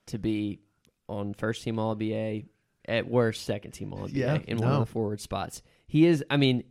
[SPEAKER 1] to be on first team All NBA, at worst second team All NBA
[SPEAKER 2] Yeah,
[SPEAKER 1] in one of the forward spots. He is. I mean,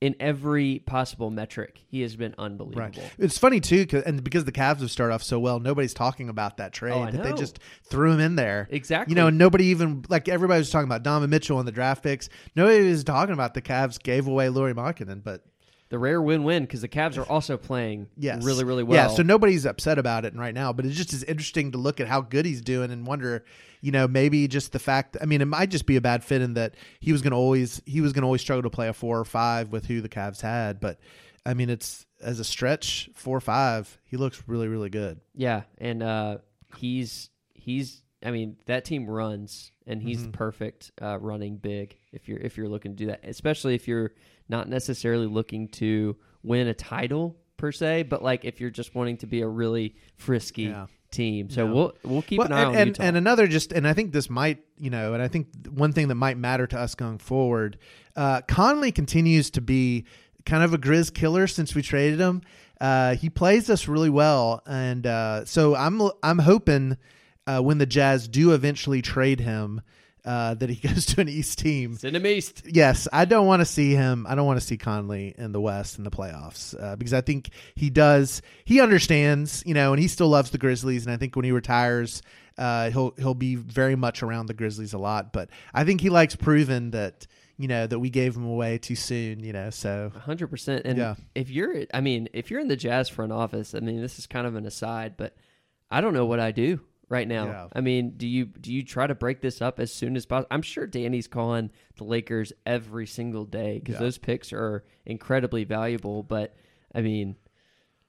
[SPEAKER 1] in every possible metric, he has been unbelievable.
[SPEAKER 2] It's funny too, and because the Cavs have started off so well, nobody's talking about that trade.
[SPEAKER 1] Oh,
[SPEAKER 2] that they just threw him in there.
[SPEAKER 1] Exactly.
[SPEAKER 2] You know, nobody even like everybody was talking about Donovan Mitchell and the draft picks. Nobody was talking about the Cavs gave away Lauri Markkanen, but
[SPEAKER 1] the rare win-win because the Cavs are also playing
[SPEAKER 2] yes,
[SPEAKER 1] really, really well.
[SPEAKER 2] Yeah, so nobody's upset about it right now, but it just is interesting to look at how good he's doing and wonder, you know, maybe just the fact. I mean, it might just be a bad fit in that he was going to always he was going to always struggle to play a four or five with who the Cavs had, but I mean, it's as a stretch four or five, he looks really really good.
[SPEAKER 1] Yeah, and uh, he's he's. I mean, that team runs, and he's
[SPEAKER 2] Mm-hmm.
[SPEAKER 1] perfect uh, running big. If you're if you're looking to do that, especially if you're not necessarily looking to win a title per se, but like if you're just wanting to be a really frisky
[SPEAKER 2] Yeah.
[SPEAKER 1] team. So
[SPEAKER 2] Yeah.
[SPEAKER 1] we'll we'll keep an eye
[SPEAKER 2] and,
[SPEAKER 1] on
[SPEAKER 2] and,
[SPEAKER 1] Utah.
[SPEAKER 2] and another just and I think this might you know and I think one thing that might matter to us going forward, uh, Conley continues to be kind of a Grizz killer since we traded him. Uh, he plays us really well, and uh, so I'm I'm hoping uh, when the Jazz do eventually trade him. Uh, that he (laughs) goes to an East team.
[SPEAKER 1] Send him east.
[SPEAKER 2] Yes, I don't want to see him. I don't want to see Conley in the West in the playoffs uh, because I think he does. He understands, you know, and he still loves the Grizzlies. And I think when he retires, uh, he'll he'll be very much around the Grizzlies a lot. But I think he likes proving that you know that we gave him away too soon. You know, so
[SPEAKER 1] hundred percent. And
[SPEAKER 2] Yeah.
[SPEAKER 1] if you're, I mean, if you're in the Jazz front office, I mean, this is kind of an aside, but I don't know what I do right now.
[SPEAKER 2] Yeah.
[SPEAKER 1] I mean, do you do you try to break this up as soon as possible? I'm sure Danny's calling the Lakers every single day because
[SPEAKER 2] Yeah.
[SPEAKER 1] those picks are incredibly valuable. But I mean,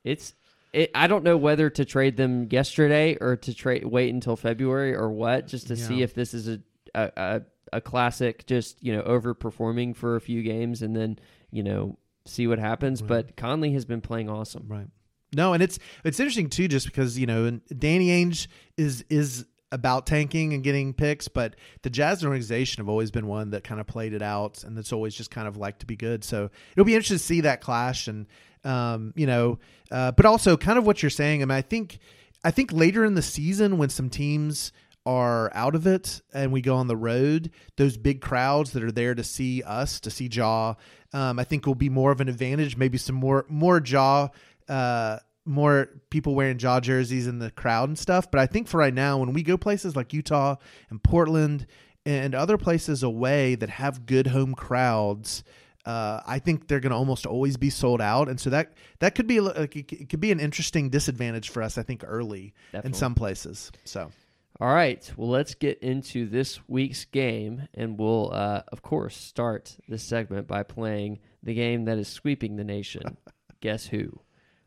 [SPEAKER 1] it's. It, I don't know whether to trade them yesterday or to trade wait until February or what, just to see if this is a, a a a classic, just you know, overperforming for a few games and then you know see what happens. But Conley has been playing awesome.
[SPEAKER 2] Right. No, and it's it's interesting too, just because you know Danny Ainge is is about tanking and getting picks, but the Jazz organization have always been one that kind of played it out, and that's always just kind of like to be good. So it'll be interesting to see that clash, and um, you know, uh, but also kind of what you're saying. I mean, I think I think later in the season when some teams are out of it and we go on the road, those big crowds that are there to see us, to see Ja, um, I think will be more of an advantage. Maybe some more more Ja uh, more people wearing Ja jerseys in the crowd and stuff. But I think for right now, when we go places like Utah and Portland and other places away that have good home crowds, uh, I think they're going to almost always be sold out, and so that that could be like it could be an interesting disadvantage for us. I think early
[SPEAKER 1] Definitely.
[SPEAKER 2] in some places. So
[SPEAKER 1] All right. Well, let's get into this week's game, and we'll, uh, of course, start this segment by playing the game that is sweeping the nation. (laughs) Guess who?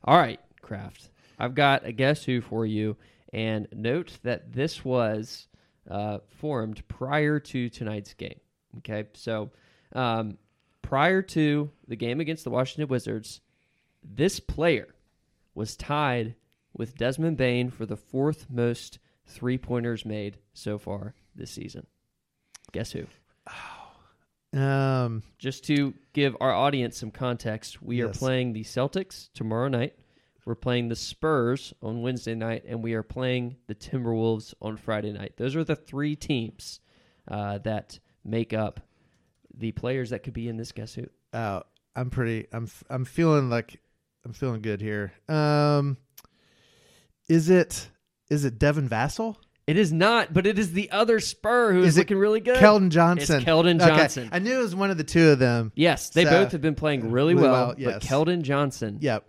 [SPEAKER 1] All right, Craft. I've got a guess who for you, and note that this was uh, formed prior to tonight's game. Okay, so um, prior to the game against the Washington Wizards, this player was tied with Desmond Bane for the fourth most three pointers made so far this season. Guess who? (sighs) (sighs)
[SPEAKER 2] um,
[SPEAKER 1] Just to give our audience some context, we are playing the Celtics tomorrow night. We're playing the Spurs on Wednesday night, and we are playing the Timberwolves on Friday night. Those are the three teams uh, that make up the players that could be in this Guess Who.
[SPEAKER 2] uh, I'm pretty. I'm I'm feeling like I'm feeling good here. Um, is it is it Devin Vassell?
[SPEAKER 1] It is not, but it is the other Spur who is,
[SPEAKER 2] Is
[SPEAKER 1] looking really good.
[SPEAKER 2] Keldon Johnson.
[SPEAKER 1] It's Keldon
[SPEAKER 2] Okay,
[SPEAKER 1] Johnson.
[SPEAKER 2] I knew it was one of the two of them.
[SPEAKER 1] Yes, they
[SPEAKER 2] So-
[SPEAKER 1] both have been playing really,
[SPEAKER 2] Really
[SPEAKER 1] well,
[SPEAKER 2] well, yes.
[SPEAKER 1] but Keldon Johnson
[SPEAKER 2] Yep.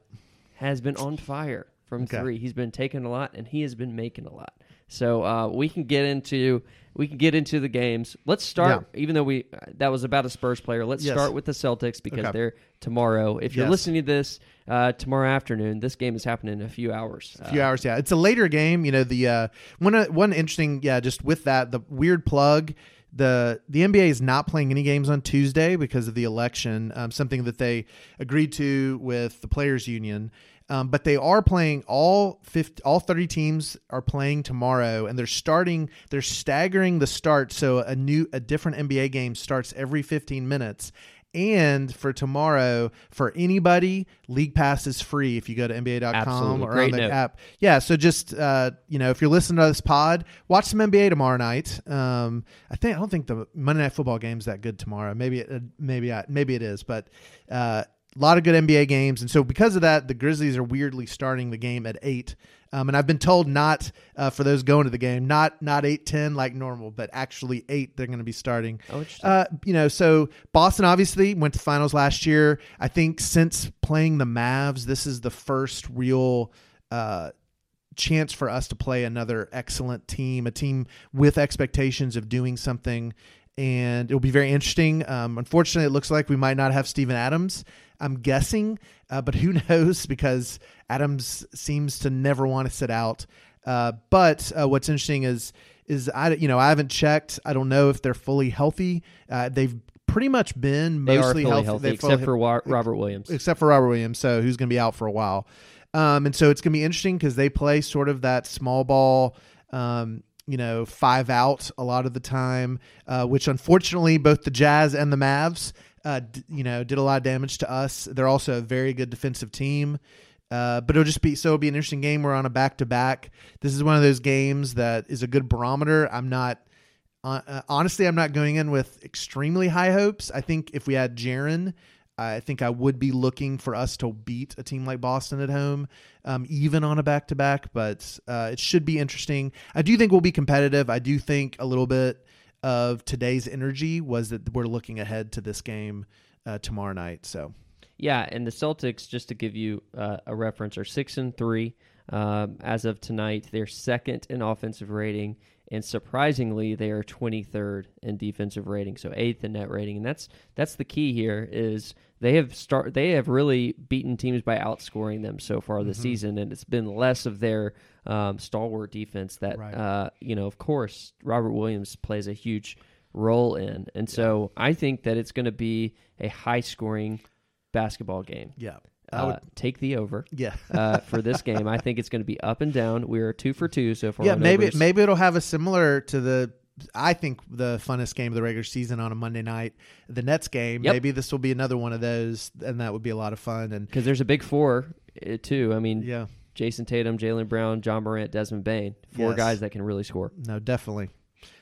[SPEAKER 1] has been on fire from
[SPEAKER 2] Okay.
[SPEAKER 1] three. He's been taking a lot, and he has been making a lot. So uh, we can get into we can get into the games. Let's start, even though we that was about a Spurs player. Let's
[SPEAKER 2] Yes.
[SPEAKER 1] start with the Celtics because
[SPEAKER 2] Okay.
[SPEAKER 1] they're tomorrow. If you're
[SPEAKER 2] Yes.
[SPEAKER 1] listening to this uh, tomorrow afternoon, this game is happening in a few hours.
[SPEAKER 2] A few
[SPEAKER 1] Uh,
[SPEAKER 2] hours, yeah. It's a later game. You know, the uh, one uh, one interesting, yeah. Just with that, the weird plug. The the NBA is not playing any games on Tuesday because of the election. Um, something that they agreed to with the players' union. Um, but they are playing all 50, all 30 teams are playing tomorrow and they're starting they're staggering the start so a new a different NBA game starts every 15 minutes and for tomorrow for anybody league pass is free if you go to nba.com
[SPEAKER 1] Absolutely.
[SPEAKER 2] or
[SPEAKER 1] Great
[SPEAKER 2] on the
[SPEAKER 1] note.
[SPEAKER 2] app yeah so just uh, you know if you're listening to this pod watch some nba tomorrow night um, i think i don't think the monday night football game's that good tomorrow maybe it, maybe I, maybe it is but uh, a lot of good NBA games, and so because of that, the Grizzlies are weirdly starting the game at eight. Um, and I've been told not uh, for those going to the game, not not eight ten like normal, but actually eight. They're going to be starting.
[SPEAKER 1] Oh, interesting.
[SPEAKER 2] Uh, you know, so Boston obviously went to finals last year. I think since playing the Mavs, this is the first real uh, chance for us to play another excellent team, a team with expectations of doing something. And it'll be very interesting. Um, unfortunately, it looks like we might not have Steven Adams. I'm guessing, uh, but who (laughs) knows? Because Adams seems to never want to sit out. Uh, but uh, what's interesting is is I you know I haven't checked. I don't know if they're fully healthy. Uh, they've pretty much been mostly healthy,
[SPEAKER 1] healthy, except for Robert Williams.
[SPEAKER 2] except for Robert Williams, so who's going to be out for a while. Um, and so it's going to be interesting because they play sort of that small ball, um, you know, five out a lot of the time, uh, which unfortunately both the Jazz and the Mavs, uh, d- you know, did a lot of damage to us. They're also a very good defensive team. Uh, but it'll just be so it'll be an interesting game. We're on a back to back. This is one of those games that is a good barometer. I'm not uh, uh, honestly, I'm not going in with extremely high hopes. I think if we had Jaren, I think I would be looking for us to beat a team like Boston at home, um, even on a back to back. But uh, it should be interesting. I do think we'll be competitive. I do think a little bit of today's energy was that we're looking ahead to this game uh, tomorrow night. So
[SPEAKER 1] Yeah, and the Celtics, just to give you uh, a reference, are six and three um, as of tonight. They're second in offensive rating, and surprisingly, they are twenty third in defensive rating, so eighth in net rating. And that's that's the key here is they have start they have really beaten teams by outscoring them so far this season, and it's been less of their um, stalwart defense that
[SPEAKER 2] Right.
[SPEAKER 1] uh, you know, of course, Robert Williams plays a huge role in, and so I think that it's going to be a high scoring basketball game.
[SPEAKER 2] yeah,
[SPEAKER 1] Uh,
[SPEAKER 2] would,
[SPEAKER 1] take the over
[SPEAKER 2] yeah.
[SPEAKER 1] uh, for this game. I think it's going to be up and down. We are two for two so far.
[SPEAKER 2] yeah, maybe
[SPEAKER 1] overs.
[SPEAKER 2] maybe it'll have a similar to the. I think the funnest game of the regular season on a Monday night, the Nets game.
[SPEAKER 1] Yep.
[SPEAKER 2] Maybe this will be another one of those, and that would be a lot of fun. And
[SPEAKER 1] because there's a big four uh, too. I mean,
[SPEAKER 2] yeah,
[SPEAKER 1] Jayson Tatum, Jaylen Brown, John Morant, Desmond Bane, four
[SPEAKER 2] Yes.
[SPEAKER 1] guys that can really score.
[SPEAKER 2] no, definitely,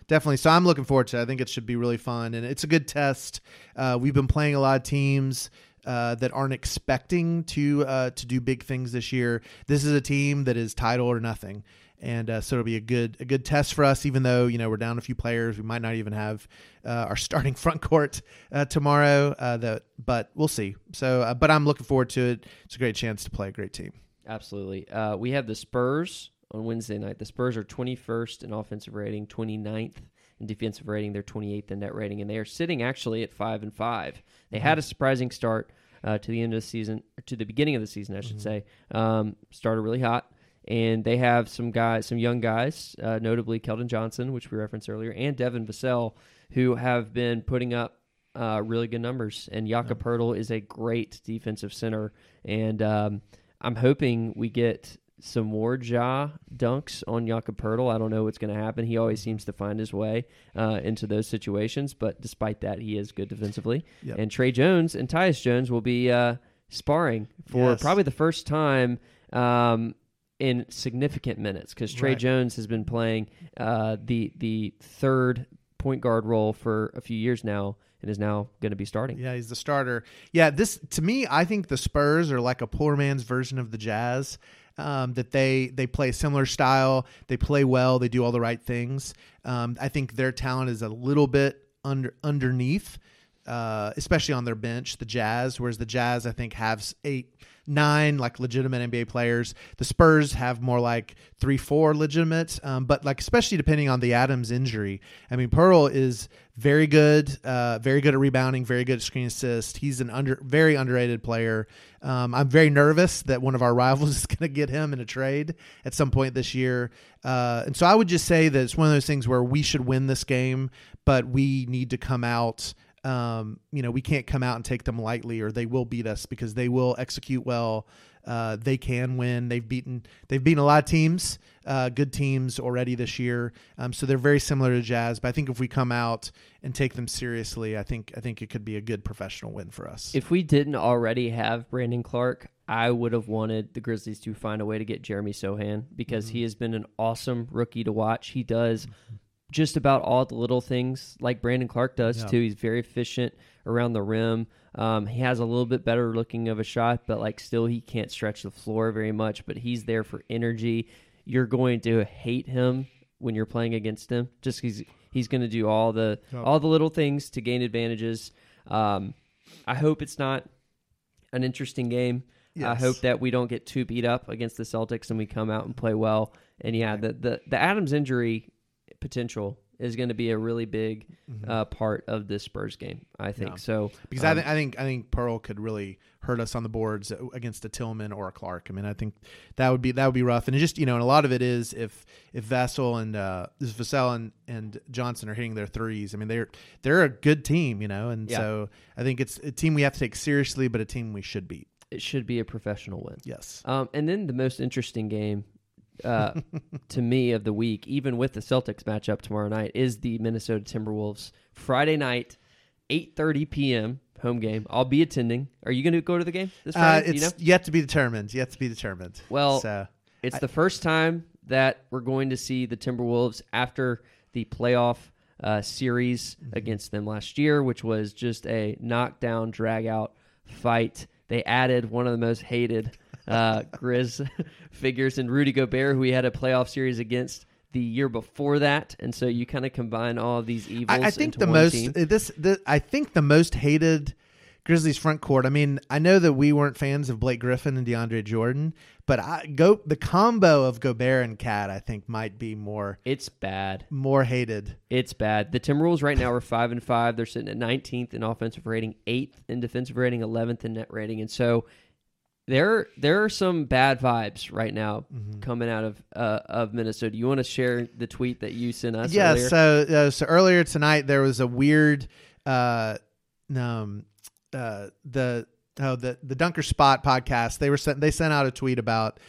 [SPEAKER 2] definitely. So I'm looking forward to. it. I think it should be really fun, and it's a good test. Uh, we've been playing a lot of teams. Uh, that aren't expecting to uh, to do big things this year. This is a team that is title or nothing, and uh, so it'll be a good a good test for us. Even though you know we're down a few players, we might not even have uh, our (laughs) starting front court uh, tomorrow. Uh, that, but we'll see. So, but I'm looking forward to it. It's a great chance to play a great team.
[SPEAKER 1] Absolutely. We have the Spurs on Wednesday night. The Spurs are 21st in offensive rating, 29th in defensive rating. They're 28th in net rating, and they are sitting actually at five and five. They had a surprising start uh, to the end of the season, or to the beginning of the season, I should say. Um, started really hot, and they have some guys, some young guys, uh, notably Keldon Johnson, which we referenced earlier, and Devin Vassell, who have been putting up uh, really good numbers. And Jakob Poeltl is a great defensive center, and um, I'm hoping we get some more Ja dunks on Jakob Poeltl. I don't know what's going to happen. He always seems to find his way uh, into those situations, but despite that, he is good defensively.
[SPEAKER 2] Yep.
[SPEAKER 1] And Tre Jones and Tyus Jones will be uh, sparring for
[SPEAKER 2] Yes.
[SPEAKER 1] probably the first time um, in significant minutes because Tre
[SPEAKER 2] Right.
[SPEAKER 1] Jones has been playing uh, the the third point guard role for a few years now and is now going to be starting.
[SPEAKER 2] Yeah, he's the starter. Yeah, this to me, I think the Spurs are like a poor man's version of the Jazz. Um, that they they play a similar style, they play well, they do all the right things. Um, I think their talent is a little bit under underneath, uh, especially on their bench. The Jazz, whereas the Jazz, I think, have eight, nine like legitimate NBA players. The Spurs have more like three, four legitimate, um, but like especially depending on the Adams injury. I mean, Poeltl is very good, uh, very good at rebounding, very good at screen assist. He's an under very underrated player. Um, I'm very nervous that one of our (laughs) rivals is going to get him in a trade at some point this year. Uh, and so I would just say that it's one of those things where we should win this game, but we need to come out um, you know, we can't come out and take them lightly, or they will beat us because they will execute well. Uh, they can win. They've beaten they've beaten a lot of teams, uh, good teams already this year. Um, so they're very similar to Jazz. But I think if we come out and take them seriously, I think I think it could be a good professional win for us.
[SPEAKER 1] If we didn't already have Brandon Clarke, I would have wanted the Grizzlies to find a way to get Jeremy Sochan because
[SPEAKER 2] Mm-hmm.
[SPEAKER 1] he has been an awesome rookie to watch. He does just about all the little things like Brandon Clarke does
[SPEAKER 2] Yeah.
[SPEAKER 1] too. He's very efficient around the rim. Um, he has a little bit better looking of a shot, but like still he can't stretch the floor very much. But he's there for energy. You're going to hate him when you're playing against him, just because he's going to do all the all the little things to gain advantages. Um, I hope it's not an interesting game. I hope that we don't get too beat up against the Celtics and we come out and play well. And yeah, the the, the Adams injury potential is going to be a really big uh, part of this Spurs game. I think
[SPEAKER 2] Yeah.
[SPEAKER 1] so.
[SPEAKER 2] because
[SPEAKER 1] um,
[SPEAKER 2] I, think I think I think Poeltl could really hurt us on the boards against a Tillman or a Clarke. I mean, I think that would be that would be rough. And just you know, and a lot of it is if if Vassell and uh, this Vassell and, and Johnson are hitting their threes. I mean, they're they're a good team, you know, and
[SPEAKER 1] Yeah.
[SPEAKER 2] so I think it's a team we have to take seriously, but a team we should beat.
[SPEAKER 1] it should be a professional win.
[SPEAKER 2] Yes.
[SPEAKER 1] Um, and then the most interesting game uh, to me of the week, even with the Celtics matchup tomorrow night, is the Minnesota Timberwolves Friday night, eight thirty p.m. home game. I'll be attending. Are you going to go to the game this
[SPEAKER 2] Uh,
[SPEAKER 1] Friday? Do
[SPEAKER 2] it's
[SPEAKER 1] you know?
[SPEAKER 2] yet to be determined. Yet to be determined.
[SPEAKER 1] Well,
[SPEAKER 2] so
[SPEAKER 1] It's
[SPEAKER 2] I-
[SPEAKER 1] the first time that we're going to see the Timberwolves after the playoff uh, series
[SPEAKER 2] Mm-hmm.
[SPEAKER 1] against them last year, which was just a knockdown, drag out fight. They added one of the most hated uh, Grizz (laughs) figures and Rudy Gobert, who we had a playoff series against the year before that, and so you kind of combine all of these evils.
[SPEAKER 2] I, I think the most
[SPEAKER 1] team.
[SPEAKER 2] uh, this the, I think the most hated Grizzlies front court. I mean, I know that we weren't fans of Blake Griffin and DeAndre Jordan, but I go the combo of Gobert and Cat. I think might be more
[SPEAKER 1] It's bad.
[SPEAKER 2] more hated.
[SPEAKER 1] It's bad. The Timberwolves right now are five and five. They're sitting at 19th in offensive rating, eighth in defensive rating, 11th in net rating, and so there there are some bad vibes right now
[SPEAKER 2] Mm-hmm.
[SPEAKER 1] coming out of uh, of Minnesota. You want to share the tweet that you sent us?
[SPEAKER 2] yeah.
[SPEAKER 1] earlier?
[SPEAKER 2] So uh, so earlier tonight there was a weird uh um uh the oh the the Dunker Spot podcast. They were sent they sent out a tweet about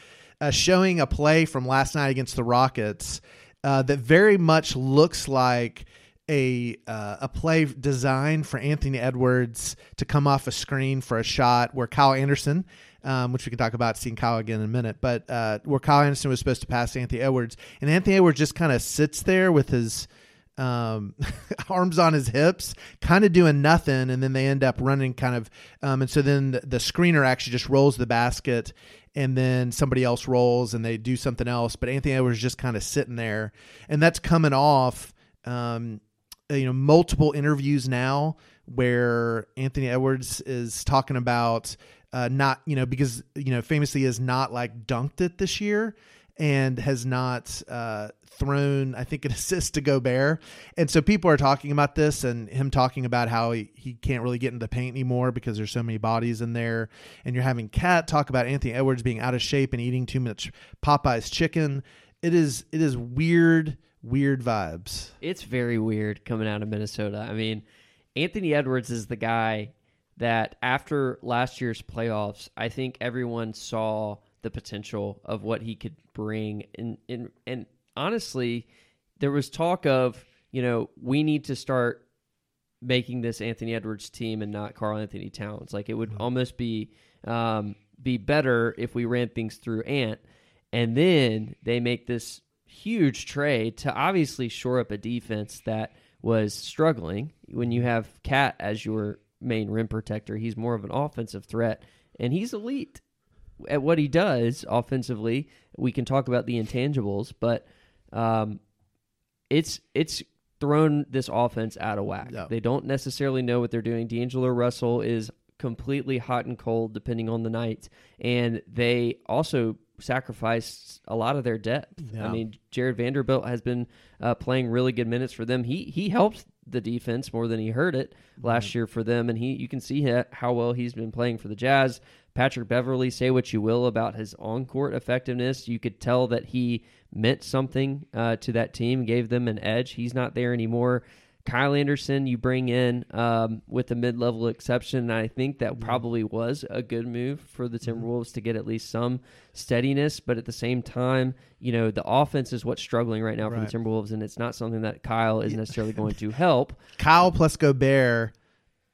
[SPEAKER 2] uh, showing a play from last night against the Rockets uh, that very much looks like a uh, a play designed for Anthony Edwards to come off a screen for a shot where Kyle Anderson, um, which we can talk about seeing Kyle again in a minute, but uh, where Kyle Anderson was supposed to pass Anthony Edwards, and Anthony Edwards just kind of sits there with his um, (laughs) arms on his hips, kind of doing nothing, and then they end up running kind of, um, and so then the, the screener actually just rolls the basket, and then somebody else rolls and they do something else, but Anthony Edwards just kind of sitting there, and that's coming off, um, you know, multiple interviews now where Anthony Edwards is talking about uh, not, you know, because you know famously has not like dunked it this year and has not uh, thrown, I think, an (laughs) assist to Gobert. And so people are talking about this and him talking about how he, he can't really get into the paint anymore because there's so many bodies in there. And you're having Cat talk about Anthony Edwards being out of shape and eating too much Popeye's chicken. It is it is weird, weird vibes.
[SPEAKER 1] It's very weird coming out of Minnesota. I mean, Anthony Edwards is the guy that after last year's playoffs, I think everyone saw the potential of what he could bring. And and and honestly, there was talk of you know we need to start making this Anthony Edwards team and not Karl-Anthony Towns. Like it would mm-hmm. almost be um, be better if we ran things through Ant, and then they make this huge trade to obviously shore up a defense that was struggling. When you have Cat as your main rim protector, he's more of an offensive threat, and he's elite at what he does offensively. We can talk about the intangibles, but um, it's it's thrown this offense out of whack. They don't necessarily know what they're doing. D'Angelo Russell is completely hot and cold depending on the night, and they also sacrificed a lot of their depth. Yeah. I mean, Jarred Vanderbilt has been uh, playing really good minutes for them. He he helps the defense more than he hurt it last mm-hmm. year for them, and he you can see how well he's been playing for the Jazz. Patrick Beverley, say what you will about his on court effectiveness. You could tell that he meant something uh, to that team, gave them an edge. He's not there anymore. Kyle Anderson, you bring in um, with a mid level exception. And I think that mm-hmm. probably was a good move for the mm-hmm. Timberwolves to get at least some steadiness. But at the same time, you know, the offense is what's struggling right now right. for the Timberwolves, and it's not something that Kyle is necessarily (laughs) going to help.
[SPEAKER 2] Kyle plus Gobert.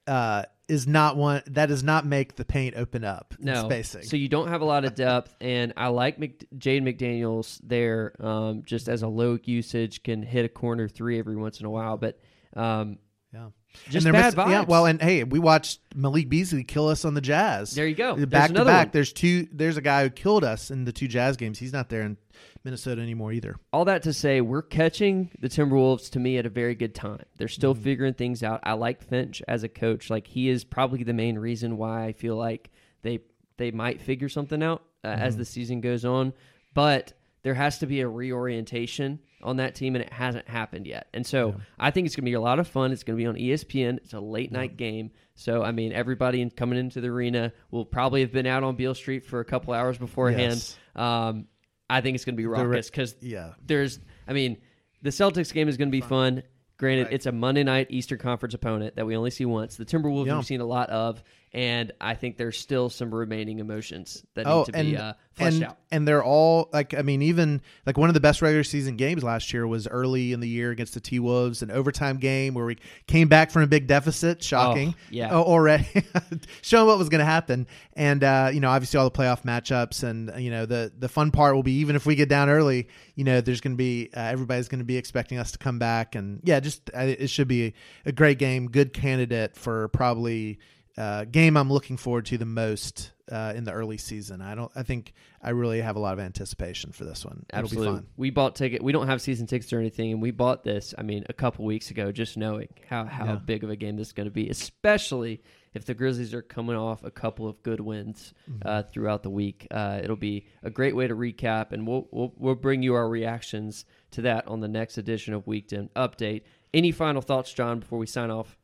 [SPEAKER 2] Uh, is not one that does not make the paint open up. No spacing.
[SPEAKER 1] So you don't have a lot of depth, and I like Mc, Jaden McDaniels there, um, just as a low usage can hit a corner three every once in a while, but um,
[SPEAKER 2] yeah.
[SPEAKER 1] Just bad miss- vibes.
[SPEAKER 2] Yeah, well, and hey, we watched Malik Beasley kill us on the Jazz.
[SPEAKER 1] There you go.
[SPEAKER 2] Back to back. One. There's two. There's a guy who killed us in the two Jazz games. He's not there in Minnesota anymore either.
[SPEAKER 1] All that to say, we're catching the Timberwolves to me at a very good time. They're still mm-hmm. figuring things out. I like Finch as a coach. Like he is probably the main reason why I feel like they they might figure something out uh, mm-hmm. as the season goes on. But there has to be a reorientation on that team, and it hasn't happened yet. And so yeah. I think it's going to be a lot of fun. It's going to be on ESPN. It's a late night yeah. game. So, I mean, everybody in, coming into the arena will probably have been out on Beale Street for a couple hours beforehand. Yes. Um, I think it's going to be raucous because
[SPEAKER 2] yeah.
[SPEAKER 1] there's, I mean, the Celtics game is going to be fun. fun. Granted, right. it's a Monday night Eastern Conference opponent that we only see once. The Timberwolves yeah. we've seen a lot of, and I think there's still some remaining emotions that oh, need to
[SPEAKER 2] and,
[SPEAKER 1] be uh, fleshed
[SPEAKER 2] and,
[SPEAKER 1] out.
[SPEAKER 2] And they're all like, I mean, even like one of the best regular season games last year was early in the year against the T Wolves, an overtime game where we came back from a big deficit, shocking,
[SPEAKER 1] oh, yeah,
[SPEAKER 2] already (laughs) showing what was going to happen, and uh, you know, obviously all the playoff matchups, and you know, the the fun part will be even if we get down early, you know, there's going to be uh, everybody's going to be expecting us to come back, and yeah, just uh, it should be a great game, good candidate for probably uh, game I'm looking forward to the most uh, in the early season. I don't. I think I really have a lot of anticipation for this one. It'll
[SPEAKER 1] Absolutely.
[SPEAKER 2] be fun.
[SPEAKER 1] We bought ticket. We don't have season tickets or anything, and we bought this. I mean, a couple weeks ago, just knowing how how yeah. big of a game this is going to be, especially if the Grizzlies are coming off a couple of good wins mm-hmm. uh, throughout the week. Uh, it'll be a great way to recap, and we'll, we'll we'll bring you our reactions to that on the next edition of WeekDen Update. Any final thoughts, John, before we sign off?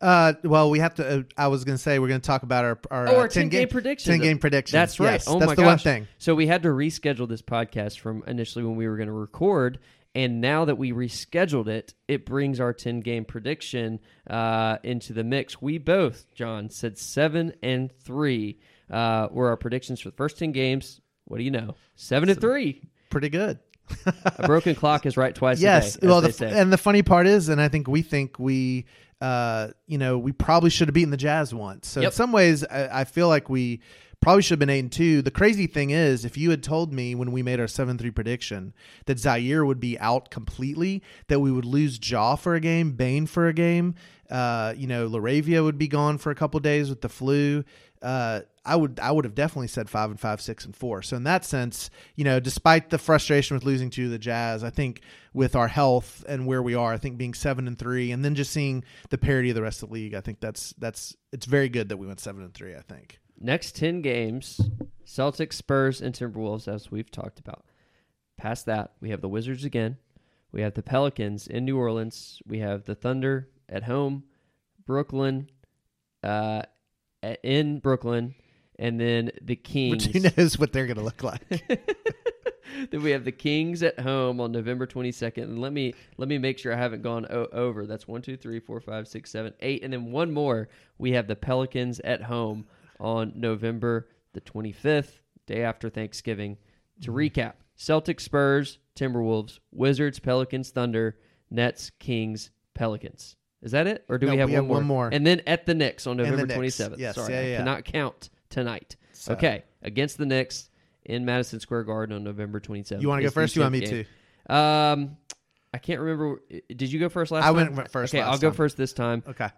[SPEAKER 2] Uh, well, we have to. Uh, I was going to say we're going to talk about our our,
[SPEAKER 1] oh, our uh, 10, 10 game, game
[SPEAKER 2] prediction. Ten game prediction.
[SPEAKER 1] That's right.
[SPEAKER 2] Yes,
[SPEAKER 1] oh
[SPEAKER 2] that's
[SPEAKER 1] my
[SPEAKER 2] the
[SPEAKER 1] gosh.
[SPEAKER 2] one thing.
[SPEAKER 1] So we had to reschedule this podcast from initially when we were going to record, and now that we rescheduled it, it brings our ten game prediction uh, into the mix. We both, John, said seven and three uh, were our predictions for the first ten games. What do you know? Seven and three.
[SPEAKER 2] Pretty good.
[SPEAKER 1] a broken clock is right twice
[SPEAKER 2] yes,
[SPEAKER 1] day,
[SPEAKER 2] well, the, and the funny part is, and I think we think we uh, you know, we probably should have beaten the Jazz once. So yep. in some ways, I, I, feel like we probably should have been eight and two. The crazy thing is, if you had told me when we made our seven three prediction that Ziaire would be out completely, that we would lose Ja for a game, Bane for a game, uh, you know, LaRavia would be gone for a couple days with the flu. Uh, I would I would have definitely said five and five, six and four. So in that sense, you know, despite the frustration with losing to the Jazz, I think with our health and where we are, I think being seven and three, and then just seeing the parity of the rest of the league, I think that's that's it's very good that we went seven and three. I think
[SPEAKER 1] Next 10 games Celtics, Spurs, and Timberwolves, as we've talked about. Past that, we have the Wizards again. We have the Pelicans in New Orleans. We have the Thunder at home, Brooklyn uh, in Brooklyn, and then the Kings.
[SPEAKER 2] Which who knows what they're going to look like. (laughs)
[SPEAKER 1] then we have the Kings at home on November 22nd. And let me let me make sure I haven't gone o- over. That's one, two, three, four, five, six, seven, eight, and then one more. We have the Pelicans at home on November the 25th, day after Thanksgiving. To
[SPEAKER 2] Mm-hmm.
[SPEAKER 1] recap Celtics, Spurs, Timberwolves, Wizards, Pelicans, Thunder, Nets, Kings, Pelicans. Is that it? Or do
[SPEAKER 2] No,
[SPEAKER 1] we have,
[SPEAKER 2] we
[SPEAKER 1] one,
[SPEAKER 2] have
[SPEAKER 1] more?
[SPEAKER 2] one more.
[SPEAKER 1] And then at the Knicks on November 27th.
[SPEAKER 2] Yes,
[SPEAKER 1] Sorry,
[SPEAKER 2] yeah,
[SPEAKER 1] I cannot count tonight.
[SPEAKER 2] So-
[SPEAKER 1] Okay, against the Knicks in Madison Square Garden on November 27th.
[SPEAKER 2] You want to go first? You want me
[SPEAKER 1] 10th game.
[SPEAKER 2] to?
[SPEAKER 1] Um, I can't remember. Did you go first last
[SPEAKER 2] I
[SPEAKER 1] time?
[SPEAKER 2] went- went first
[SPEAKER 1] Okay, I'll go
[SPEAKER 2] time.
[SPEAKER 1] first this time.
[SPEAKER 2] Okay.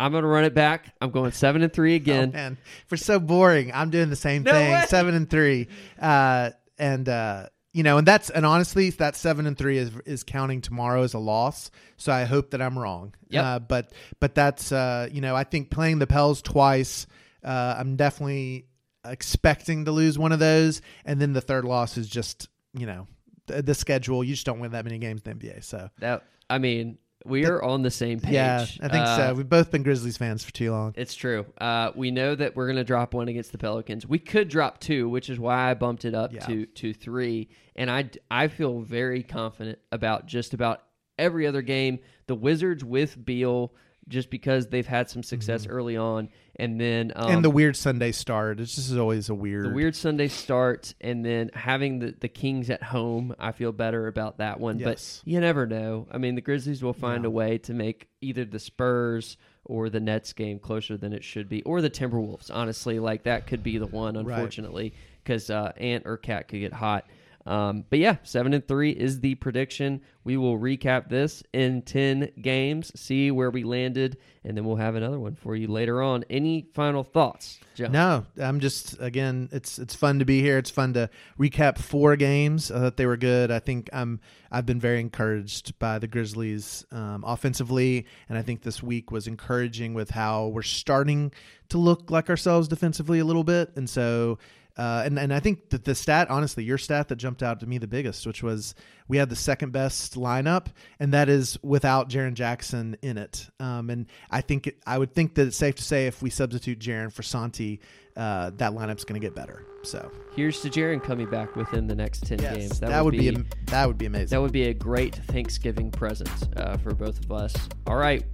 [SPEAKER 1] I'm gonna run it back. I'm going seven and three (laughs) again.
[SPEAKER 2] man, we're so boring. I'm doing the same
[SPEAKER 1] No
[SPEAKER 2] thing.
[SPEAKER 1] way.
[SPEAKER 2] Seven and three, uh, and uh, you know, and that's and honestly, that seven and three is is counting tomorrow as a loss. So I hope that I'm wrong.
[SPEAKER 1] Yeah.
[SPEAKER 2] Uh, but but that's uh, you know, I think playing the Pels twice, uh, I'm definitely expecting to lose one of those, and then the third loss is just you know the, the schedule. You just don't win that many games in the NBA. So
[SPEAKER 1] That I mean, we are on the same page.
[SPEAKER 2] yeah, I think
[SPEAKER 1] Uh,
[SPEAKER 2] so. We've both been Grizzlies fans for too long.
[SPEAKER 1] It's true. Uh, we know that we're going to drop one against the Pelicans. We could drop two, which is why I bumped it up
[SPEAKER 2] Yeah.
[SPEAKER 1] to to three. And I I feel very confident about just about every other game. The Wizards with Beal, just because they've had some success early on, and then um,
[SPEAKER 2] Mm-hmm. and the weird Sunday start. It's just always a weird.
[SPEAKER 1] the weird Sunday start, and then having the, the Kings at home, I feel better about that one.
[SPEAKER 2] Yes.
[SPEAKER 1] But you never know. I mean, the Grizzlies will find
[SPEAKER 2] Yeah.
[SPEAKER 1] a way to make either the Spurs or the Nets game closer than it should be, or the Timberwolves. Honestly, like that could be the one, unfortunately, because uh, Ant or Cat could get hot. Um, but yeah, seven and three is the prediction. We will recap this in ten games, see where we landed, and then we'll have another one for you later on. Any final thoughts?
[SPEAKER 2] No, I'm just again. It's it's fun to be here. It's fun to recap four games. I thought they were good. I think I'm I've been very encouraged by the Grizzlies um, offensively, and I think this week was encouraging with how we're starting to look like ourselves defensively a little bit. And so, uh, and and I think that the stat, honestly, your stat that jumped out to me the biggest, which was we had the second best lineup, and that is without Jaren Jackson in it. Um, and I think it, I would think that it's safe to say if we substitute Jaren for Santi, uh, that lineup's going to get better. So
[SPEAKER 1] Here's to Jaren coming back within the next ten games.
[SPEAKER 2] that, would be, am- that would be amazing.
[SPEAKER 1] that would be a great Thanksgiving present uh, for both of us. All right,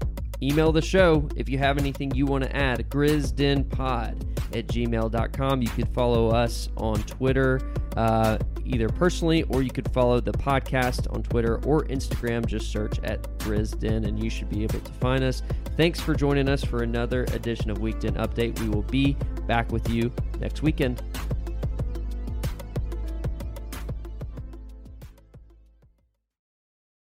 [SPEAKER 1] email the show if you have anything you want to add. GrizzDenPod at gmail.com. You could follow us on Twitter, uh, either personally or you could follow the podcast on Twitter or Instagram. Just search at GrizzDen and you should be able to find us. Thanks for joining us for another edition of WeekDen Update. We will be back with you next weekend.